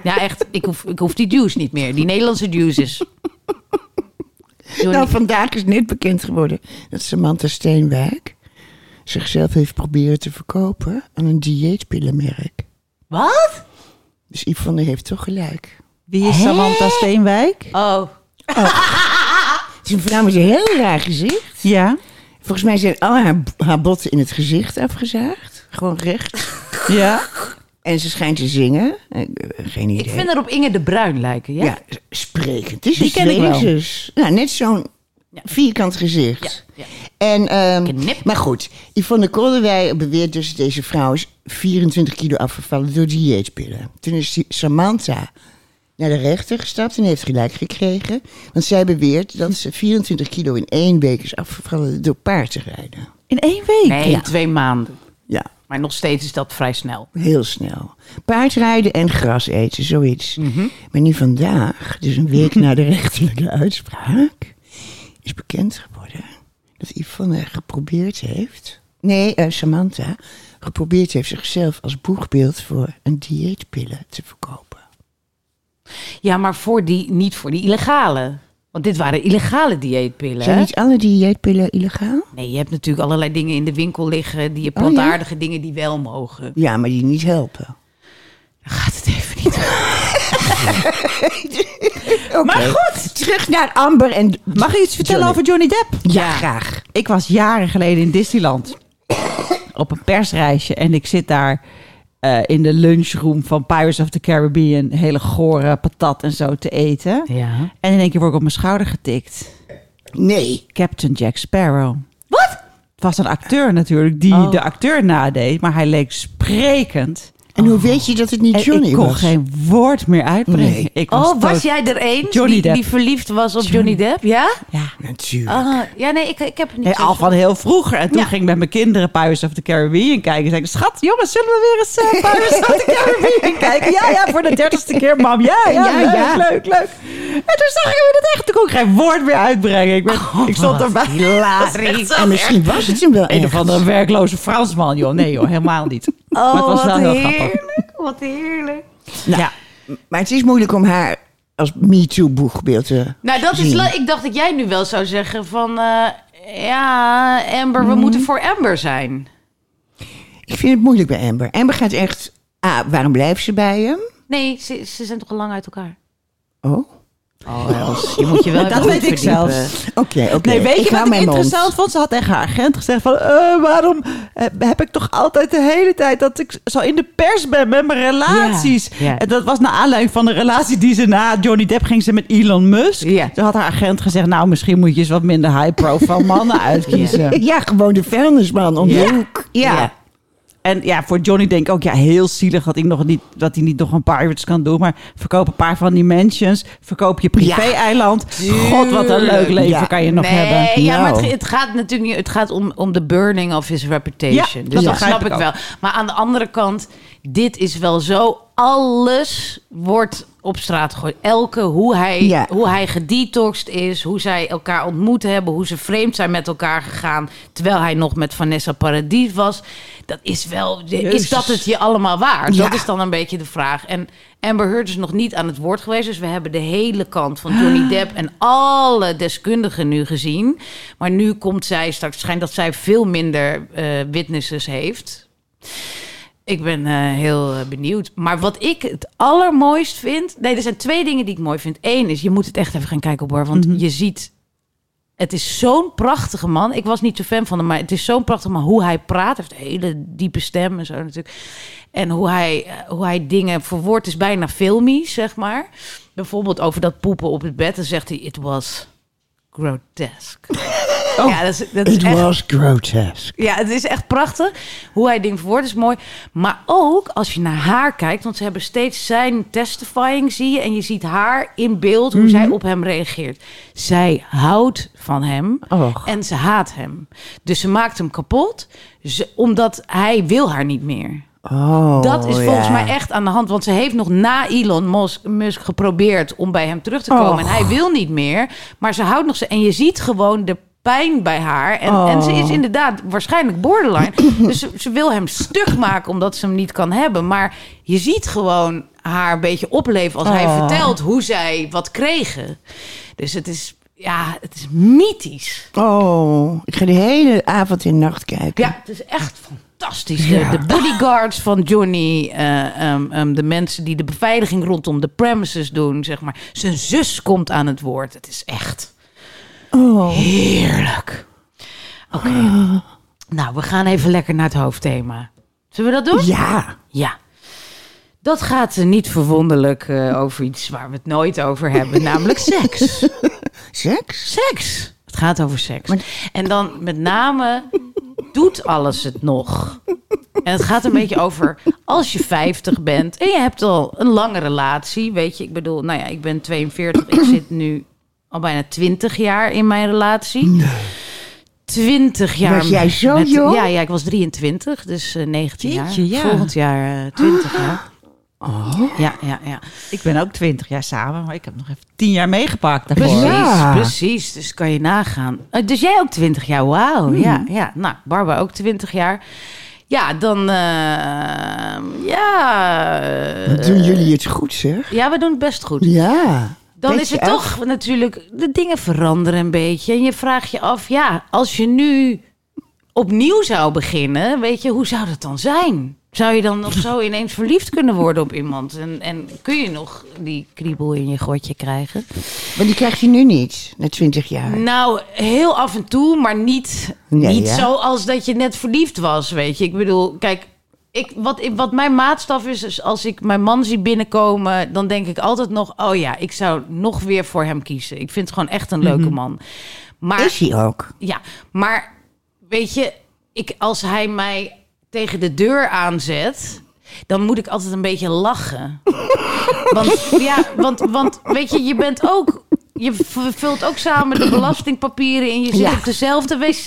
Ja, echt. Ik hoef, ik hoef die juice niet meer. Die Nederlandse juices. Johnny- Nou, vandaag is net bekend geworden dat Samantha Steenwijk zichzelf heeft proberen te verkopen aan een dieetpillenmerk. Wat? Dus Yvonne heeft toch gelijk. Wie is Samantha Steenwijk? Oh. Het is een vrouw met een heel raar gezicht. Ja. Volgens mij zijn al haar, haar botten in het gezicht afgezaagd. Gewoon recht. Ja. En ze schijnt te zingen. Eh, Geen idee. Ik vind er op Inge de Bruin lijken. Ja? Ja, sprekend. Het is Die een ken ik wel. Nou, net zo'n Ja. vierkant gezicht. Ja, ja. En, ehm, Knip. maar goed, Yvonne Kolderwij beweert dus dat deze vrouw is 24 kilo afgevallen door dieetpillen. Toen is Samantha naar de rechter gestapt en heeft gelijk gekregen. Want zij beweert dat ze 24 kilo in één week is afgevallen door paard te rijden. In één week. Nee, Ja. twee maanden. Ja, Maar nog steeds is dat vrij snel. heel snel. Paardrijden en gras eten, zoiets. Maar nu vandaag, dus een week na de rechterlijke uitspraak, is bekend geworden dat Yvonne geprobeerd heeft. Nee, eh, Samantha geprobeerd heeft zichzelf als boegbeeld voor een dieetpillen te verkopen. Ja, maar voor die, niet voor die illegale. Want dit waren illegale dieetpillen. Zijn niet alle dieetpillen illegaal? Nee, je hebt natuurlijk allerlei dingen in de winkel liggen. Die Oh, ja? plantaardige dingen die wel mogen. Ja, maar die niet helpen. Dan gaat het even niet. Maar goed, terug naar Amber en... Mag ik iets vertellen Johnny. over Johnny Depp? Ja, graag. Ik was jaren geleden in Disneyland op een persreisje en ik zit daar eh, in de lunchroom van Pirates of the Caribbean hele gore patat en zo te eten. Ja. En in één keer word ik op mijn schouder getikt. Nee. Captain Jack Sparrow. Wat? Het was een acteur natuurlijk die Oh. de acteur nadeed, maar hij leek sprekend. En hoe weet je dat het niet En Johnny ik kon was? geen woord meer uitbrengen. Nee. Ik Oh, dood- was jij er een Johnny die, verliefd was op Johnny Depp? Ja? Ja. Natuurlijk. Ah, ja, nee, ik, ik heb het niet. Nee, al van heel vroeger. En toen Ja. ging ik met mijn kinderen Pirates of the Caribbean kijken. Zei ik, schat, jongens, zullen we weer eens eh, Pirates of the Caribbean kijken? Ja, ja, voor de dertigste keer, mam. Ja, ja, Ja, leuk, ja. leuk, leuk. En toen zag ik hem in het echt. Toen kon ik geen woord meer uitbrengen. Ik, ben, ik stond erbij. Hilarisch. En misschien was het hem wel Een of andere werkloze Fransman, joh. Nee, joh, helemaal niet. Oh, maar het was wel wat heel grappig. Heerlijk. Wat heerlijk. Nou, Ja. Maar het is moeilijk om haar als MeToo-boegbeeld te Nou, dat is zien. Ik dacht dat jij nu wel zou zeggen van... eh, ja, Amber, Mhm. we moeten voor Amber zijn. Ik vind het moeilijk bij Amber. Amber gaat echt... Ah, waarom blijft ze bij hem? Nee, ze, ze zijn toch al lang uit elkaar? Oh, Oh, Els, je moet je wel Dat weet ik zelfs. oké, oké. Nee, weet ik je wat ik mond. interessant vond? Ze had tegen haar agent gezegd van... eh, waarom eh, heb ik toch altijd de hele tijd dat ik zo in de pers ben met mijn relaties? Ja, ja. En dat was naar aanleiding van de relatie die ze na Johnny Depp ging ze met Elon Musk. Ja. Toen had haar agent gezegd... nou, misschien moet je eens wat minder high-profile mannen uitkiezen. Ja, gewoon de vuilnisman om de Ja. hoek. Ja. Ja. En ja, voor Johnny denk ik ook, ja, heel zielig dat hij nog niet, dat hij niet nog een Pirates kan doen. Maar verkoop een paar van die mansions. Verkoop je privé-eiland. God, wat een leuk leven Ja. kan je nog nee, hebben. ja, maar Nou. het, het gaat natuurlijk niet. Het gaat om, om de burning of his reputation. Ja, dus dat snap ik ik wel. Maar aan de andere kant, dit is wel zo. Alles wordt op straat gegooid. Elke, hoe hij, Ja. hoe hij gedetoxed is, hoe zij elkaar ontmoet hebben, hoe ze vreemd zijn met elkaar gegaan, terwijl hij nog met Vanessa Paradis was. Dat is wel, is dat het je allemaal waard? Ja. Dat is dan een beetje de vraag. En Amber Heard is nog niet aan het woord geweest, dus we hebben de hele kant van Johnny Depp en alle deskundigen nu gezien. Maar nu komt zij straks, schijnt dat zij veel minder eh, witnesses heeft. Ik ben eh, heel eh, benieuwd. Maar wat ik het allermooist vind... Nee, er zijn twee dingen die ik mooi vind. Eén is, je moet het echt even gaan kijken op haar. Want je ziet... Het is zo'n prachtige man. Ik was niet zo fan van hem, maar het is zo'n prachtige man. Hoe hij praat, heeft een hele diepe stem en zo natuurlijk. En hoe hij, eh, hoe hij dingen verwoordt is bijna filmisch, zeg maar. Bijvoorbeeld over dat poepen op het bed. Dan zegt hij, it was grotesque. Ja, dat is, dat is It echt was grotesque. ja, het is echt prachtig. Hoe hij dingen verwoordt is mooi. Maar ook als je naar haar kijkt, want ze hebben steeds zijn testifying, zie je. En je ziet haar in beeld, hoe zij op hem reageert. Zij houdt van hem Och. en ze haat hem. Dus ze maakt hem kapot, ze- omdat hij wil haar niet meer. Oh, Dat is volgens mij echt aan de hand. Want ze heeft nog na Elon Musk, Musk geprobeerd om bij hem terug te komen. En hij wil niet meer. Maar ze houdt nog ze. En je ziet gewoon de pijn bij haar. En, en ze is inderdaad waarschijnlijk borderline. dus ze, ze wil hem stug maken omdat ze hem niet kan hebben. Maar je ziet gewoon haar een beetje opleven als hij Oh. vertelt hoe zij wat kregen. Dus het is, ja, het is mythisch. Oh, ik ga de hele avond en nacht kijken. Ja, het is echt fantastisch. De, de bodyguards van Johnny, eh, ehm, ehm, de mensen die de beveiliging rondom de premises doen, zeg maar. Zijn zus komt aan het woord. Het is echt Oh. heerlijk. Oké. Nou, we gaan even lekker naar het hoofdthema. Zullen we dat doen? Ja. Ja. Dat gaat eh, niet verwonderlijk eh, over iets waar we het nooit over hebben, namelijk seks. Seks? Seks. Het gaat over seks. En dan met name doet alles het nog. En het gaat een beetje over als je 50 bent en je hebt al een lange relatie. Weet je, ik bedoel, nou ja, ik ben 42. Ik zit nu al bijna 20 jaar in mijn relatie. 20 jaar. Was jij zo met- jong? Ja, ja, ik was 23, dus eh, 19 Jeetje, jaar. ja. Volgend jaar eh, 20 jaar. Oh. Ja, ja, ja. Ik ben ook 20 jaar samen, maar ik heb nog even 10 jaar meegepakt daarvoor. Precies, Ja. precies. Dus kan je nagaan. Eh, dus jij ook 20 jaar, wauw. Ja, ja. Nou, Barbara ook 20 jaar. Ja, dan... eh, ja... eh, Wat doen jullie het goed, zeg? Ja, we doen het best goed. Ja. Dan is het echt? toch natuurlijk... De dingen veranderen een beetje. En je vraagt je af, ja, als je nu opnieuw zou beginnen... Weet je, hoe zou dat dan zijn? Zou je dan nog zo ineens verliefd kunnen worden op iemand? En, en kun je nog die kriebel in je godje krijgen? Maar die krijg je nu niet, na 20 jaar. Nou, heel af en toe, maar niet, Nee, niet hè? zoals dat je net verliefd was, weet je. Ik bedoel, kijk, ik, wat, ik- wat mijn maatstaf is, is als ik mijn man zie binnenkomen... dan denk ik altijd nog, oh ja, ik zou nog weer voor hem kiezen. Ik vind het gewoon echt een leuke man. Maar, Is hij ook? ja, maar weet je, ik, als hij mij tegen de deur aanzet... dan moet ik altijd een beetje lachen. Want ja, want, want weet je, je bent ook. Je vult ook samen de belastingpapieren in. Je zit Ja. op dezelfde wc.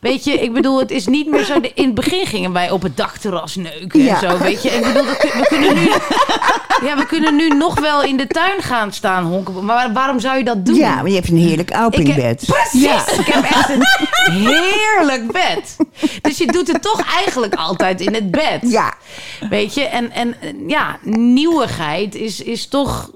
Weet je, ik bedoel, het is niet meer zo. de- In het begin gingen wij op het dakterras neuken Ja. en zo. Weet je, ik bedoel, we kunnen nu. Ja, we kunnen nu nog wel in de tuin gaan staan honken. Maar waarom zou je dat doen? Ja, maar je hebt een heerlijk openbed. Precies. Ja. Ik heb echt een heerlijk bed. Dus je doet het toch eigenlijk altijd in het bed. Ja. Weet je, en, en en ja, nieuwigheid is, is toch.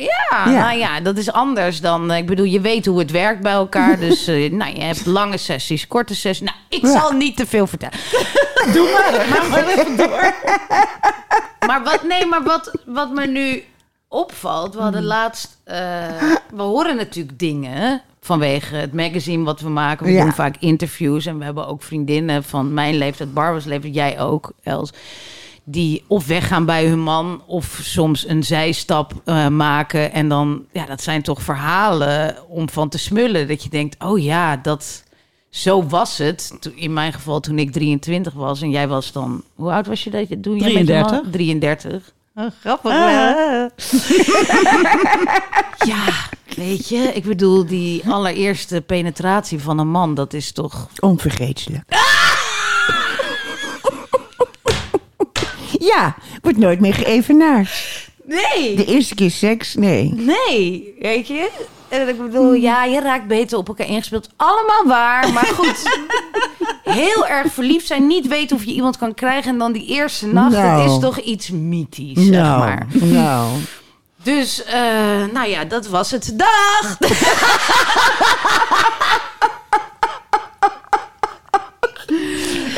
Ja, Ja. nou ja, dat is anders dan. eh, Ik bedoel, je weet hoe het werkt bij elkaar. Dus eh, nou, je hebt lange sessies, korte sessies. Nou, ik Ja. zal niet te veel vertellen. Doe maar, maar, door. Maar wat, nee, maar wat, wat me nu opvalt, we hadden laatst, eh, we horen natuurlijk dingen vanwege het magazine wat we maken. We Ja. doen vaak interviews en we hebben ook vriendinnen van mijn leeftijd, Barbara's leeftijd, jij ook, Els, die of weggaan bij hun man of soms een zijstap eh, maken. En dan, ja, dat zijn toch verhalen om van te smullen. Dat je denkt, oh ja, dat, zo was het. In mijn geval toen ik 23 was en jij was dan, hoe oud was je dat je toen jij met je man- 33. 33. Oh, grappig. Ja, weet je, ik bedoel, die allereerste penetratie van een man, dat is toch Onvergetelijk. Ja, wordt nooit meer geëvenaard. Nee, De eerste keer seks, nee. nee, weet je? En ik bedoel, ja, je raakt beter op elkaar ingespeeld. Allemaal waar, maar goed. Heel erg verliefd zijn, niet weten of je iemand kan krijgen... en dan die eerste nacht, Nou. het is toch iets mythisch, zeg nou, maar. nou. Dus, eh, nou ja, dat was het. Dag!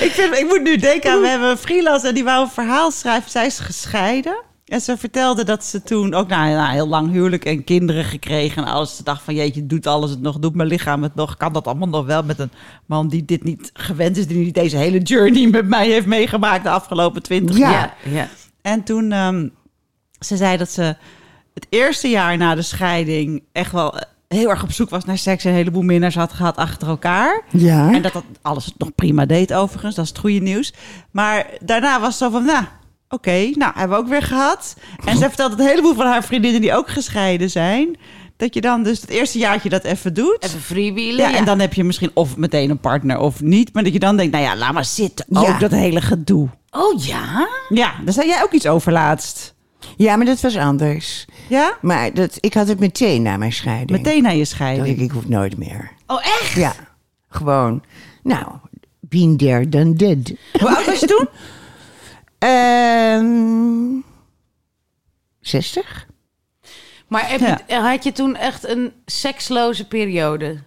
Ik, vind, ik moet nu denken aan, we hebben een freelancer en die wou een verhaal schrijven. Zij is gescheiden. En ze vertelde dat ze toen ook na een heel lang huwelijk en kinderen gekregen en alles. Ze dacht van jeetje, doet alles het nog, doet mijn lichaam het nog. Kan dat allemaal nog wel met een man die dit niet gewend is, die niet deze hele journey met mij heeft meegemaakt de afgelopen twintig Ja. jaar. ja, ja. En toen, ehm, ze zei dat ze het eerste jaar na de scheiding echt wel heel erg op zoek was naar seks en een heleboel minnaars had gehad achter elkaar. Ja. En dat dat alles nog prima deed overigens, dat is het goede nieuws. Maar daarna was het zo van, nou, oké, nou, hebben we ook weer gehad. En ze vertelt dat een heleboel van haar vriendinnen die ook gescheiden zijn... dat je dan dus het eerste jaartje dat even doet... Even freewheelen. ja, en dan heb je misschien of meteen een partner of niet. Maar dat je dan denkt, nou ja, laat maar zitten. Ook Ja. dat hele gedoe. Oh ja? Ja, daar zei jij ook iets over laatst. Ja, maar dat was anders. Ja? Maar dat, ik had het meteen na mijn scheiding. Meteen na je dacht ik, scheiding. ik hoef nooit meer. Oh, echt? Ja, gewoon. Nou, been there, done dead. Hoe oud was je toen? Ehm 60? Maar heb je, had je toen echt een seksloze periode?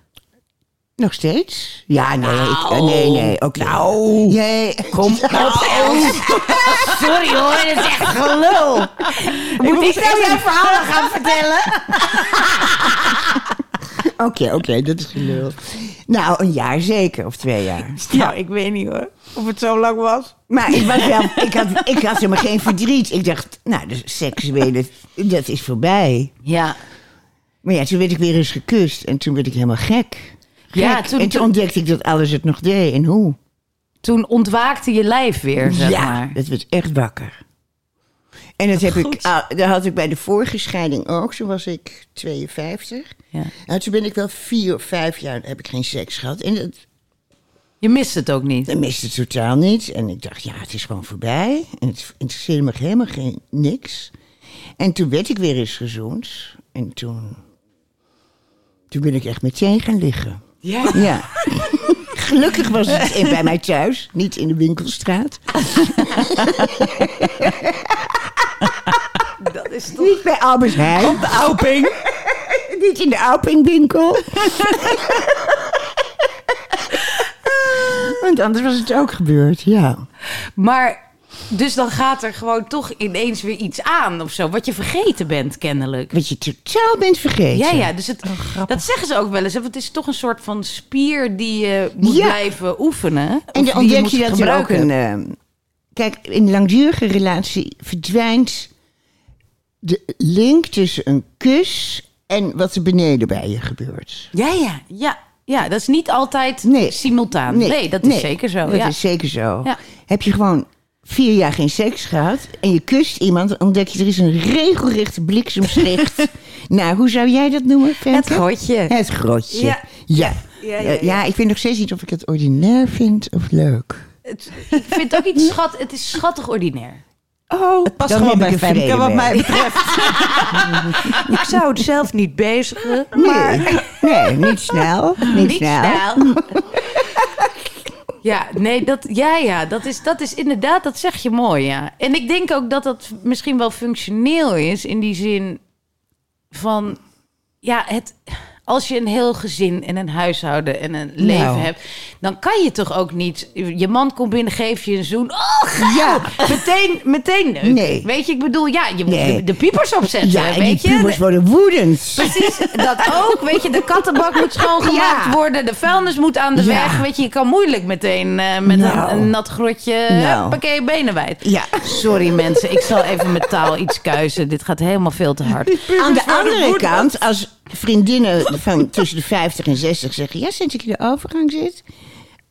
Nog steeds? Ja, nee, ik, Nou. eh, nee, nee, oké. Nou, nee. Kom op, Els. Sorry hoor, dit is echt gelul. Moet ik nou jouw verhalen gaan vertellen? Oké, oké, dat is gelul. Nou, een jaar zeker, of twee jaar. Nou, ik weet niet hoor. Of het zo lang was. Maar ik, was wel, ik, had, ik had helemaal geen verdriet. Ik dacht, nou, de seksuele, dat is voorbij. Ja. Maar ja, toen werd ik weer eens gekust en toen werd ik helemaal gek. Ja, toen- en toen ontdekte ik dat alles het nog deed en hoe. Toen ontwaakte je lijf weer, zeg ja, maar. dat werd echt wakker. En dat, heb ik, dat had ik bij de vorige scheiding ook. Toen was ik 52. Ja. Nou, toen ben ik wel vier of vijf jaar heb ik geen seks gehad. En dat, Je mist het ook niet. dat miste totaal niet. En ik dacht, ja, het is gewoon voorbij. En het interesseerde me helemaal geen, niks. En toen werd ik weer eens gezoend. En toen, toen ben ik echt meteen gaan liggen. Ja. Ja. Gelukkig was het in- bij mij thuis, niet in de winkelstraat. Dat is toch... Niet bij Albert Heijn. Op de Auping. niet in de Aupingwinkel. Want anders was het ook gebeurd, ja. Maar, dus dan gaat er gewoon toch ineens weer iets aan of zo. Wat je vergeten bent, kennelijk. Wat je totaal bent vergeten. Ja, ja, dus het, dat zeggen ze ook wel eens. hè, want Het is toch een soort van spier die je moet Ja. blijven oefenen. En dan die ontdek moet je dat er ook gebruiken. een... eh, kijk, in een langdurige relatie verdwijnt de link tussen een kus en wat er beneden bij je gebeurt. Ja, ja, ja. Ja, dat is niet altijd Nee. simultaan. Nee, dat is nee, zeker zo. Dat ja. is zeker zo. Ja. Heb je gewoon vier jaar geen seks gehad en je kust iemand, dan ontdek je er is een regelrechte bliksemschicht. nou, hoe zou jij dat noemen, Femke? Het grotje. Het grotje. Ja. Ja. Ja, Ja, ja, ja. ik weet nog steeds niet of ik het ordinair vind of leuk. Het- ik vind het ook iets schat. Het is schattig ordinair. Oh, Het past gewoon bij Femke, wat mij betreft. Ik zou het zelf niet bezigen. Nee, nee, niet snel. Niet, Niet snel. snel. Ja, nee, dat, ja, ja dat, is, dat is inderdaad, dat zeg je mooi, ja. En ik denk ook dat dat misschien wel functioneel is in die zin van, ja, het, als je een heel gezin en een huishouden en een leven Nou. hebt, dan kan je toch ook niet, je man komt binnen, geef je een zoen, oh, geil! Ja. meteen, meteen. Nee. Weet je, ik bedoel, ja, je moet Nee. de, de piepers opzetten, Ja, en die weet je. pubers worden woedend. Precies, dat ook. Weet je, de kattenbak moet schoongemaakt Ja. worden. De vuilnis moet aan de Ja. weg. Weet je, je kan moeilijk meteen eh, met Nou. een, een nat grotje Nou. huppakee, benen wijd. Ja. Sorry mensen, ik zal even met taal iets kuisen. Dit gaat helemaal veel te hard. Aan de andere kant, als vriendinnen van tussen de 50 en 60 zeggen... ja, sinds ik in de overgang zit...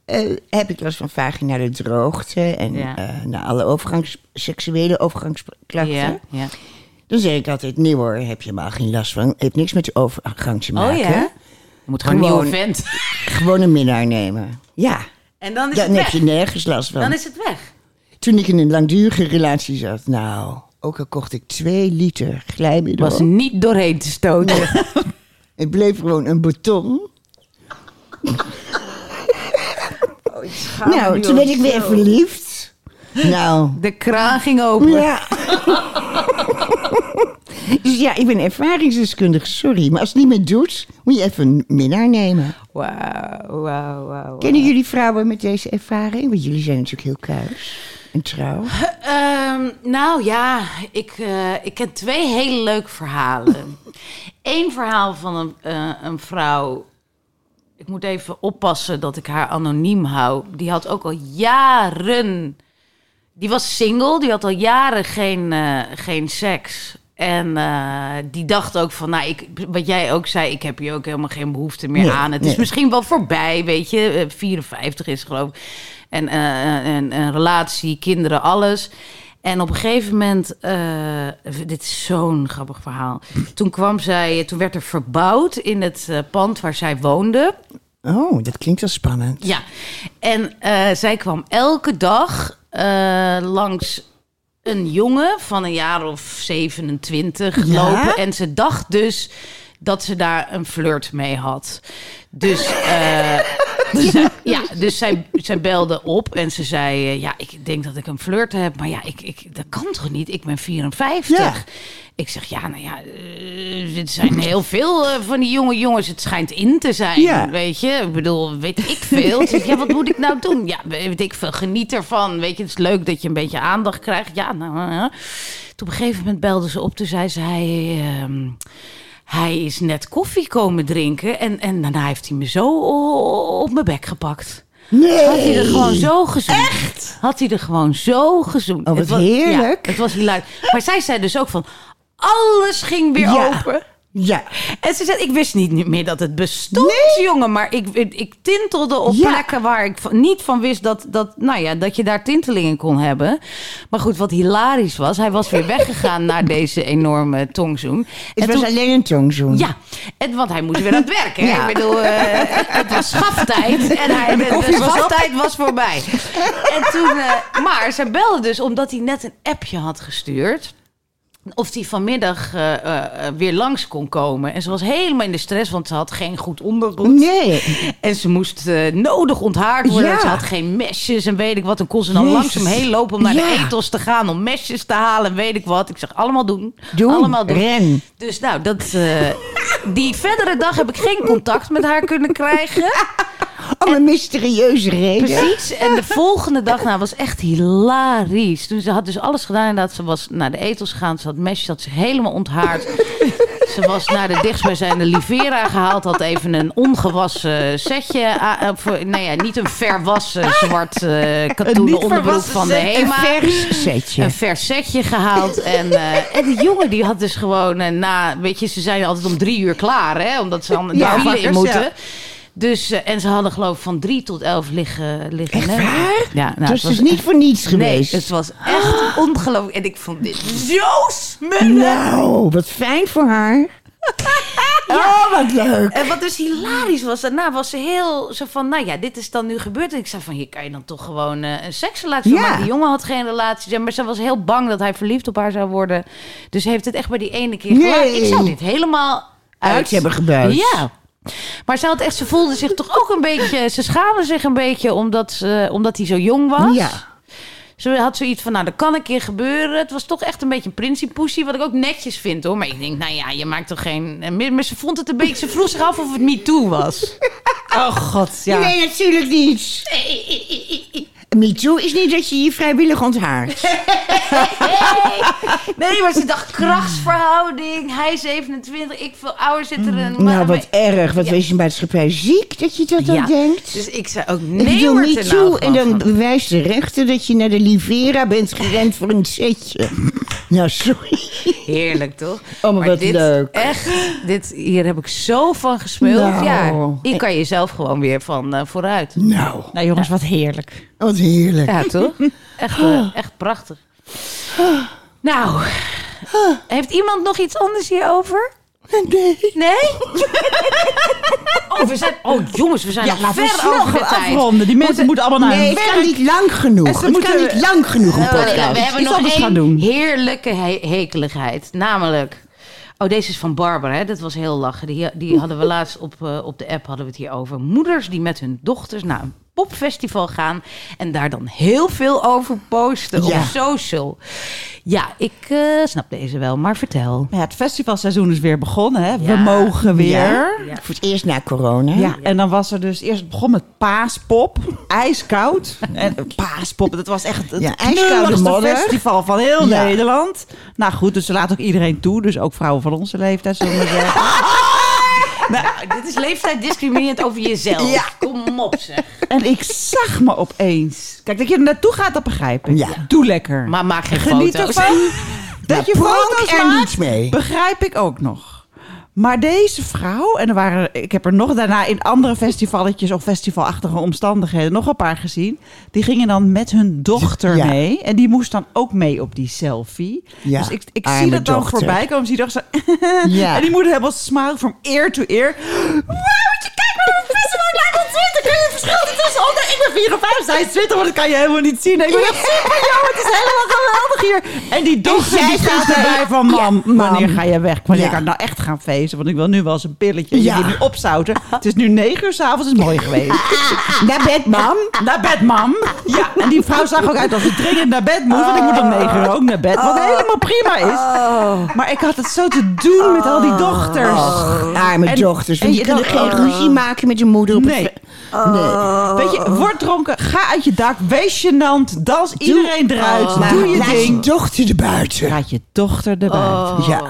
eh, heb ik last van vaginale droogte... en Ja. eh, nou, alle overgangs, seksuele overgangsklachten. Ja, ja. Dan zeg ik altijd, nee hoor, heb je helemaal geen last van. Heeft niks met de overgang te maken. Oh ja? Moet gewoon een nieuwe vent. Gewoon een minnaar nemen. Ja, En dan is dan het heb weg. je nergens last van. Dan is het weg. Toen ik in een langdurige relatie zat, nou... ook al kocht ik twee liter glijmiddel... Was niet doorheen te stoten. Het bleef gewoon een beton. nou, toen werd ik weer verliefd. Nou, De kraan ging open. ja. dus ja, ik ben ervaringsdeskundige, sorry. Maar als het niet meer doet, moet je even een minnaar nemen. Wauw, wauw, wauw. Kennen jullie vrouwen met deze ervaring? Want jullie zijn natuurlijk heel kuis en trouw. Ehm, nou ja, ik, eh, ik ken twee hele leuke verhalen. Eén verhaal van een, eh, een vrouw. Ik moet even oppassen dat ik haar anoniem hou. Die had ook al jaren. Die was single, die had al jaren geen, eh, geen seks. En die dacht ook van, nou, ik, wat jij ook zei, ik heb hier ook helemaal geen behoefte meer Nee, aan. Het is misschien wel voorbij, weet je. Eh, 54 is geloof ik. En eh, een, een relatie, kinderen, alles. En op een gegeven moment, eh, dit is zo'n grappig verhaal. Toen kwam zij, toen werd er verbouwd in het eh, pand waar zij woonde. Oh, dat klinkt wel spannend. Ja, en zij kwam elke dag langs een jongen van een jaar of 27 Ja? lopen. En ze dacht dus dat ze daar een flirt mee had. Dus, dus zij- ja, dus zij, zij belde op en ze zei... eh, ja, ik denk dat ik een flirt heb. Maar ja, ik, ik, dat kan toch niet? Ik ben 54. Ja. Ik zeg, ja, nou ja, eh, er zijn heel veel eh, van die jonge jongens. Het schijnt in te zijn, Ja. weet je. Ik bedoel, weet ik veel. Ik zeg, ja, wat moet ik nou doen? Ja, weet ik veel, geniet ervan. Weet je, het is leuk dat je een beetje aandacht krijgt. Ja, nou, eh, eh. Toen op een gegeven moment belde ze op. Toen zei ze, hij, is net koffie komen drinken. En, en daarna heeft hij me zo op mijn bek gepakt. Nee. Had hij er gewoon zo gezoend. Echt? Had hij er gewoon zo gezoend. Oh, wat Het was, heerlijk. Ja, het was hilarisch. Maar zij zei dus ook van... Alles ging weer Ja. open. Ja. En ze zei, ik wist niet meer dat het bestond, jongen. Maar ik, ik, ik tintelde op Ja. plekken waar ik niet van wist dat, dat, nou ja, dat je daar tintelingen kon hebben. Maar goed, wat hilarisch was, hij was weer weggegaan naar deze enorme tongzoen. Het En was toen- alleen een tongzoen. ja, en, want hij moest weer aan het werk. Hè? Ja. Ik bedoel, eh, het was schaftijd en, hij, de, de schaftijd was voorbij. En toen, eh, maar ze belde dus omdat hij net een appje had gestuurd. Of hij vanmiddag eh, eh, eh, weer langs kon komen. En ze was helemaal in de stress, want ze had geen goed ondergoed. Nee. En ze moest nodig onthaard worden. Ja. Ze had geen mesjes en weet ik wat. En kon ze dan Jezus. langs hem heen lopen om naar de Ja. ethos te gaan. Om mesjes te halen en weet ik wat. Ik zeg, allemaal doen. Doen. Allemaal doen. Ren. Dus nou, dat, die verdere dag heb ik geen contact met haar kunnen krijgen. Om een mysterieuze reden. Precies. En de volgende dag nou, was echt hilarisch. Toen ze had dus alles gedaan. Inderdaad, ze was naar de etels gegaan. Ze had mesjes, had zich helemaal onthaard. Ze was naar de dichtstbijzijnde Livera gehaald. Had even een ongewassen setje. aan- eh, voor, nou ja, niet een verwassen zwart eh katoenen onderbroek van de set. Een HEMA. vers setje. Een vers setje gehaald. En, eh, en die jongen die had dus gewoon eh, na... Weet je, ze zijn altijd om drie uur klaar, hè? Omdat ze dan de Ja, file in moeten. ja. Dus, eh, en ze hadden geloof ik van drie tot elf liggen. liggen Echt waar? Ja, nou, het was het dus niet voor niets Nee, geweest. het was echt ongelooflijk. En ik vond dit zo smullen. Nou, wat fijn voor haar. Oh, wat leuk. En wat dus hilarisch was, daarna was ze heel zo van, nou ja, dit is dan nu gebeurd. En ik zei van, hier kan je dan toch gewoon eh, een seksrelatie Ja. maken. Die jongen had geen relatie, maar ze was heel bang dat hij verliefd op haar zou worden. Dus heeft het echt bij die ene keer Nee. gedaan. Ik zou dit helemaal uit, Uit hebben gebuit. Ja. Maar ze had echt, ze voelde zich toch ook een beetje, ze schaamde zich een beetje omdat, ze, omdat hij zo jong was. Ja. Ze had zoiets van, nou, dat kan een keer gebeuren. Het was toch echt een beetje een principoesie, wat ik ook netjes vind, hoor. Maar ik denk, nou ja, je maakt toch geen... eh, Maar ze vond het een beetje... Ze vroeg zich af of het Me Too was. Oh god, ja. Nee, natuurlijk niet. MeToo is niet dat je je vrijwillig onthaart. Nee, maar ze dacht krachtsverhouding. Hij 27, ik veel ouder zit er een... nou, wat erg. Wat Ja. wees je maatschappij ziek dat je dat dan Ja. denkt. Dus ik zei ook, Ik nee, bedoel, wordt me toe. nou en dan bewijst de rechter dat je naar de Livera bent gerend voor een setje. Nou, sorry. Heerlijk, toch? Oh, maar wat dit, leuk. Echt, dit, hier heb ik zo van gesmuld. Nou. Ja, hier kan je zelf gewoon weer van eh, vooruit. Nou, Nou jongens, wat heerlijk. wat heerlijk. Ja, toch? Echt, eh, echt prachtig. Nou, heeft iemand nog iets anders hierover? Nee. Nee? Oh, we zijn, oh jongens, we zijn Ja, nog we ver snel over de gaan tijd. afronden. Die mensen moeten allemaal naar Nee, hun het kan niet lang genoeg. Het moeten- kan niet lang genoeg, een podcast. we hebben Iets nog één doen. heerlijke he hekeligheid. Namelijk... Oh, deze is van Barbara, hè? dat was heel lachen. Die, die hadden we laatst op, eh, op de app hadden we het hier over. Moeders die met hun dochters een popfestival gaan... en daar dan heel veel over posten Ja. op social. Ja, ik eh, snap deze wel, maar vertel. Ja, het festivalseizoen is weer begonnen. Hè? We mogen weer. Ja. Ja. Voor het eerst na corona. Ja, en dan was er dus eerst het begon met paaspop, ijskoud. En paaspop, dat was echt het modder. festival van heel Ja. Nederland. Nou goed, dus ze laten ook iedereen toe, dus ook vrouwen van onze leeftijd zullen we zeggen. Nou, dit is leeftijd discriminerend over jezelf. Ja. Kom op zeg. En ik zag me opeens. Kijk, dat je er naartoe gaat, dat begrijp ik. Ja. Doe lekker. Maar maak geen Geniet foto's. ervan. Dat je foto's er maakt, niet mee. begrijp ik ook nog. Maar deze vrouw, en er waren, ik heb er nog daarna in andere festivalletjes of festivalachtige omstandigheden nog een paar gezien. Die gingen dan met hun dochter Ja. mee. En die moest dan ook mee op die selfie. Ja, dus ik, ik zie dat dan voorbij komen. Zie zo. Ja. En die moeder helemaal smile from ear to ear. Wauw, je kijkt naar een festival, ik lijk wel 20. Kun je het verschil tussen? Oh, nee, ik ben 24 want dat kan je helemaal niet zien. Ik ben echt super, het is helemaal geweldig hier. En die dochter die staat erbij van, mam, wanneer ga je weg? Wanneer kan ik nou echt gaan feesten? Want ik wil nu wel eens een pilletje. Ja. Nu opzouten. Het is nu 9 uur s'avonds, het is mooi geweest. Naar bed, mam. Naar bed, mam. Ja, en die vrouw zag ook uit als ze dringend naar bed moet. Want ik moet om 9 uur ook naar bed. Wat helemaal prima is. Maar ik had het zo te doen met al die dochters. Arme dochters. en je dan- geen ruzie maken met je moeder. Op het Nee. nee. Weet je, word dronken, ga uit je dak, wees gênant, dans iedereen eruit, Maar doe je laat ding. je dochter erbuiten. Laat je dochter erbij. Ja.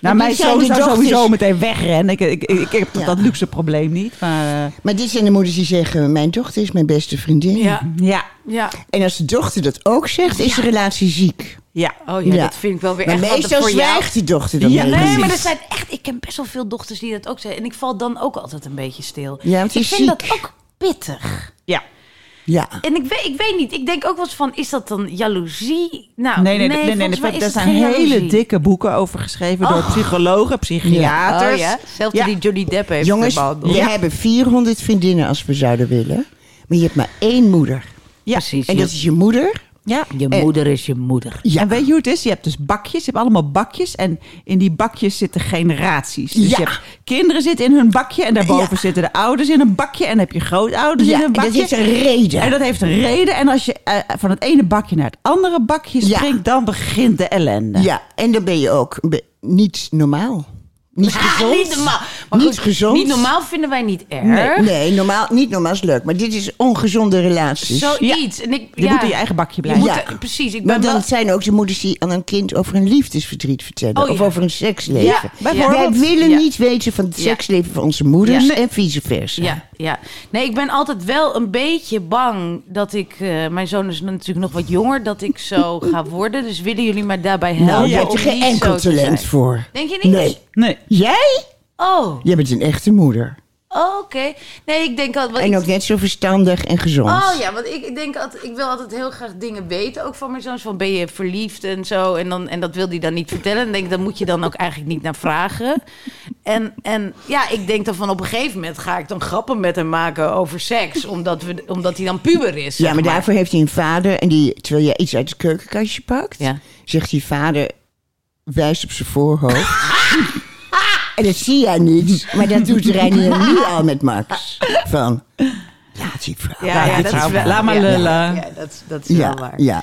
Nou, mij dit zijn de zou dochters- sowieso meteen wegrennen. Ik, ik, ik, ik heb Ja. dat luxe probleem niet. Maar eh, Maar dit zijn de moeders die zeggen... mijn dochter is mijn beste vriendin. Ja, ja, ja. En als de dochter dat ook zegt, is de relatie ziek. ja. Oh ja, Ja. dat vind ik wel weer Maar echt wat meestal voor jou. zwijgt die dochter dan Ja, Nee, maar er zijn echt... Ik ken best wel veel dochters die dat ook zeggen. En ik val dan ook altijd een beetje stil. Ja, want ik is vind dat ook pittig. ja. Ja. En ik weet, ik weet niet. Ik denk ook wel eens van... Is dat dan jaloezie? Nou, Nee, nee, nee, nee, er het zijn hele jaloezie. dikke boeken over geschreven door psychologen, psychiaters. Oh ja, Ja. die Johnny Depp heeft Jongens, we Ja. hebben 400 vriendinnen als we zouden willen. Maar je hebt maar één moeder. Ja. Precies. En dat is je moeder. Ja. je moeder is je moeder. Ja. En weet je hoe het is? Je hebt dus bakjes. Je hebt allemaal bakjes. En in die bakjes zitten generaties. Dus Ja. je hebt kinderen zitten in hun bakje. En daarboven Ja. zitten de ouders in een bakje. En dan heb je grootouders Ja, in een en dat bakje. heeft een reden. En dat heeft een reden. En als je eh, van het ene bakje naar het andere bakje Ja. springt, dan begint de ellende. Ja, en dan ben je ook be- niet normaal. Niet gezond. niet normaal. Maar Niet goed, gezond. Niet normaal vinden wij niet erg. Nee, nee normaal, niet normaal is leuk. Maar dit is ongezonde relaties. Zoiets. En ik, Je ja, moet in je eigen bakje je blijven. moet Ja. er- precies. Ik maar ben dan wel... zijn ook de moeders die aan een kind over een liefdesverdriet vertellen. Oh, of ja. over een seksleven. Ja, bijvoorbeeld. Wij willen Ja. niet weten van het Ja. seksleven van onze moeders Ja. en vice versa. Ja, ja. Nee, ik ben altijd wel een beetje bang dat ik... eh, mijn zoon is natuurlijk nog wat jonger, dat ik zo ga worden. Dus willen jullie mij daarbij helpen? Nou, je hebt er geen enkel talent voor. Denk je niet? Nee. Nee. Jij? Oh, Jij bent een echte moeder. oh, oké. Nee, ik denk altijd... En ook net zo verstandig en gezond. Oh ja, want ik, ik denk altijd, ik wil altijd heel graag dingen weten, ook van mijn zoons. Van ben je verliefd en zo. En, dan, en dat wil hij dan niet vertellen. En denk dan moet je dan ook eigenlijk niet naar vragen. En, en ja, ik denk dan van op een gegeven moment ga ik dan grappen met hem maken over seks. Omdat, we, omdat hij dan puber is. Ja, maar daarvoor heeft hij een vader. En die, terwijl jij iets uit het keukenkastje pakt, Ja. zegt die vader, wijst op zijn voorhoofd. en dat zie jij niet. Maar dat doet Reinier nu al met Max. Van, laat die vrouw. Ja, ja, dit dat is wel... laat maar ja, lullen. Ja, ja, dat, dat is ja, wel waar. ja.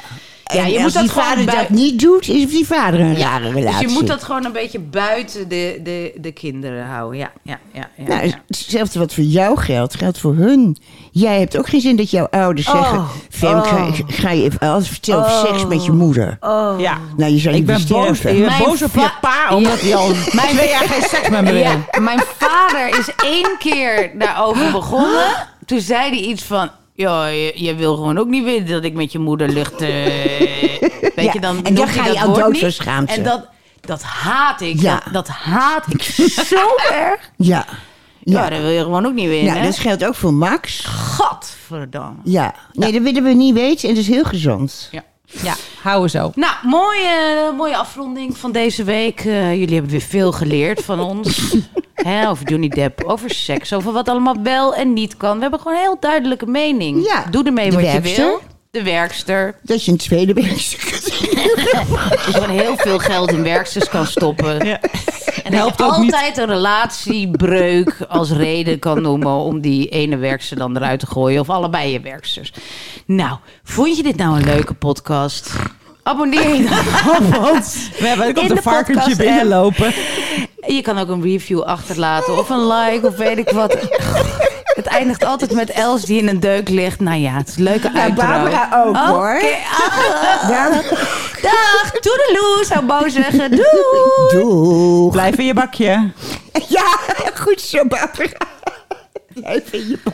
Ja, En je als moet dat die vader dat niet doet, is die vader een rare Dus relatie. je moet dat gewoon een beetje buiten de, de, de kinderen houden. Ja, ja, ja. ja, Nou, ja. hetzelfde wat voor jou geldt, geldt voor hun. Jij hebt ook geen zin dat jouw ouders Oh, zeggen... Fem, ga, oh. ga je even alles vertellen over seks met je moeder. Ja. Nou, je zou je Ik ben boos, ik ben Mijn boos op je va- pa, omdat hij al twee jaar geen seks met me wil. Ja, mijn vader is één keer daarover begonnen. Toen zei hij iets van... Ja, je, je wil gewoon ook niet weten dat ik met je moeder lucht... eh, weet Ja, je, dan en dan ga je dat dood niet. schaamte. En dat, dat haat ik. Ja. Dat, dat haat ik zo erg. Ja. Ja. Ja. dat wil je gewoon ook niet weten. Nou, hè? dat geldt ook voor Max. Gadverdamme. Ja. Nee, dat willen we niet weten en dat is heel gezond. Ja. Ja, houden zo. Nou, mooie, mooie afronding van deze week. Eh, jullie hebben weer veel geleerd van ons. Hè, over Johnny Depp, over seks, over wat allemaal wel en niet kan. We hebben gewoon een heel duidelijke mening. Ja, Doe ermee wat werkster. je wil. De werkster. Dat je een tweede werkstuk Dat je gewoon heel veel geld in werksters kan stoppen. Ja. En dat Helpt je niet. altijd een relatiebreuk als reden kan noemen om die ene werkster dan eruit te gooien. Of allebei je werksters. Nou, vond je dit nou een leuke podcast? Abonneer je dan op ons. We hebben ook de varkentje binnenlopen. Je kan ook een review achterlaten of een like of weet ik wat. Het eindigt altijd met Els die in een deuk ligt. Nou ja, het is een leuke Ja, uitdaging. Barbara ook, hoor. Oké, ah. Dag, toedeloe, zou Bo zeggen. Doei. Doeg. Blijf in je bakje. Ja, goed zo, Barbara. Blijf in je bak.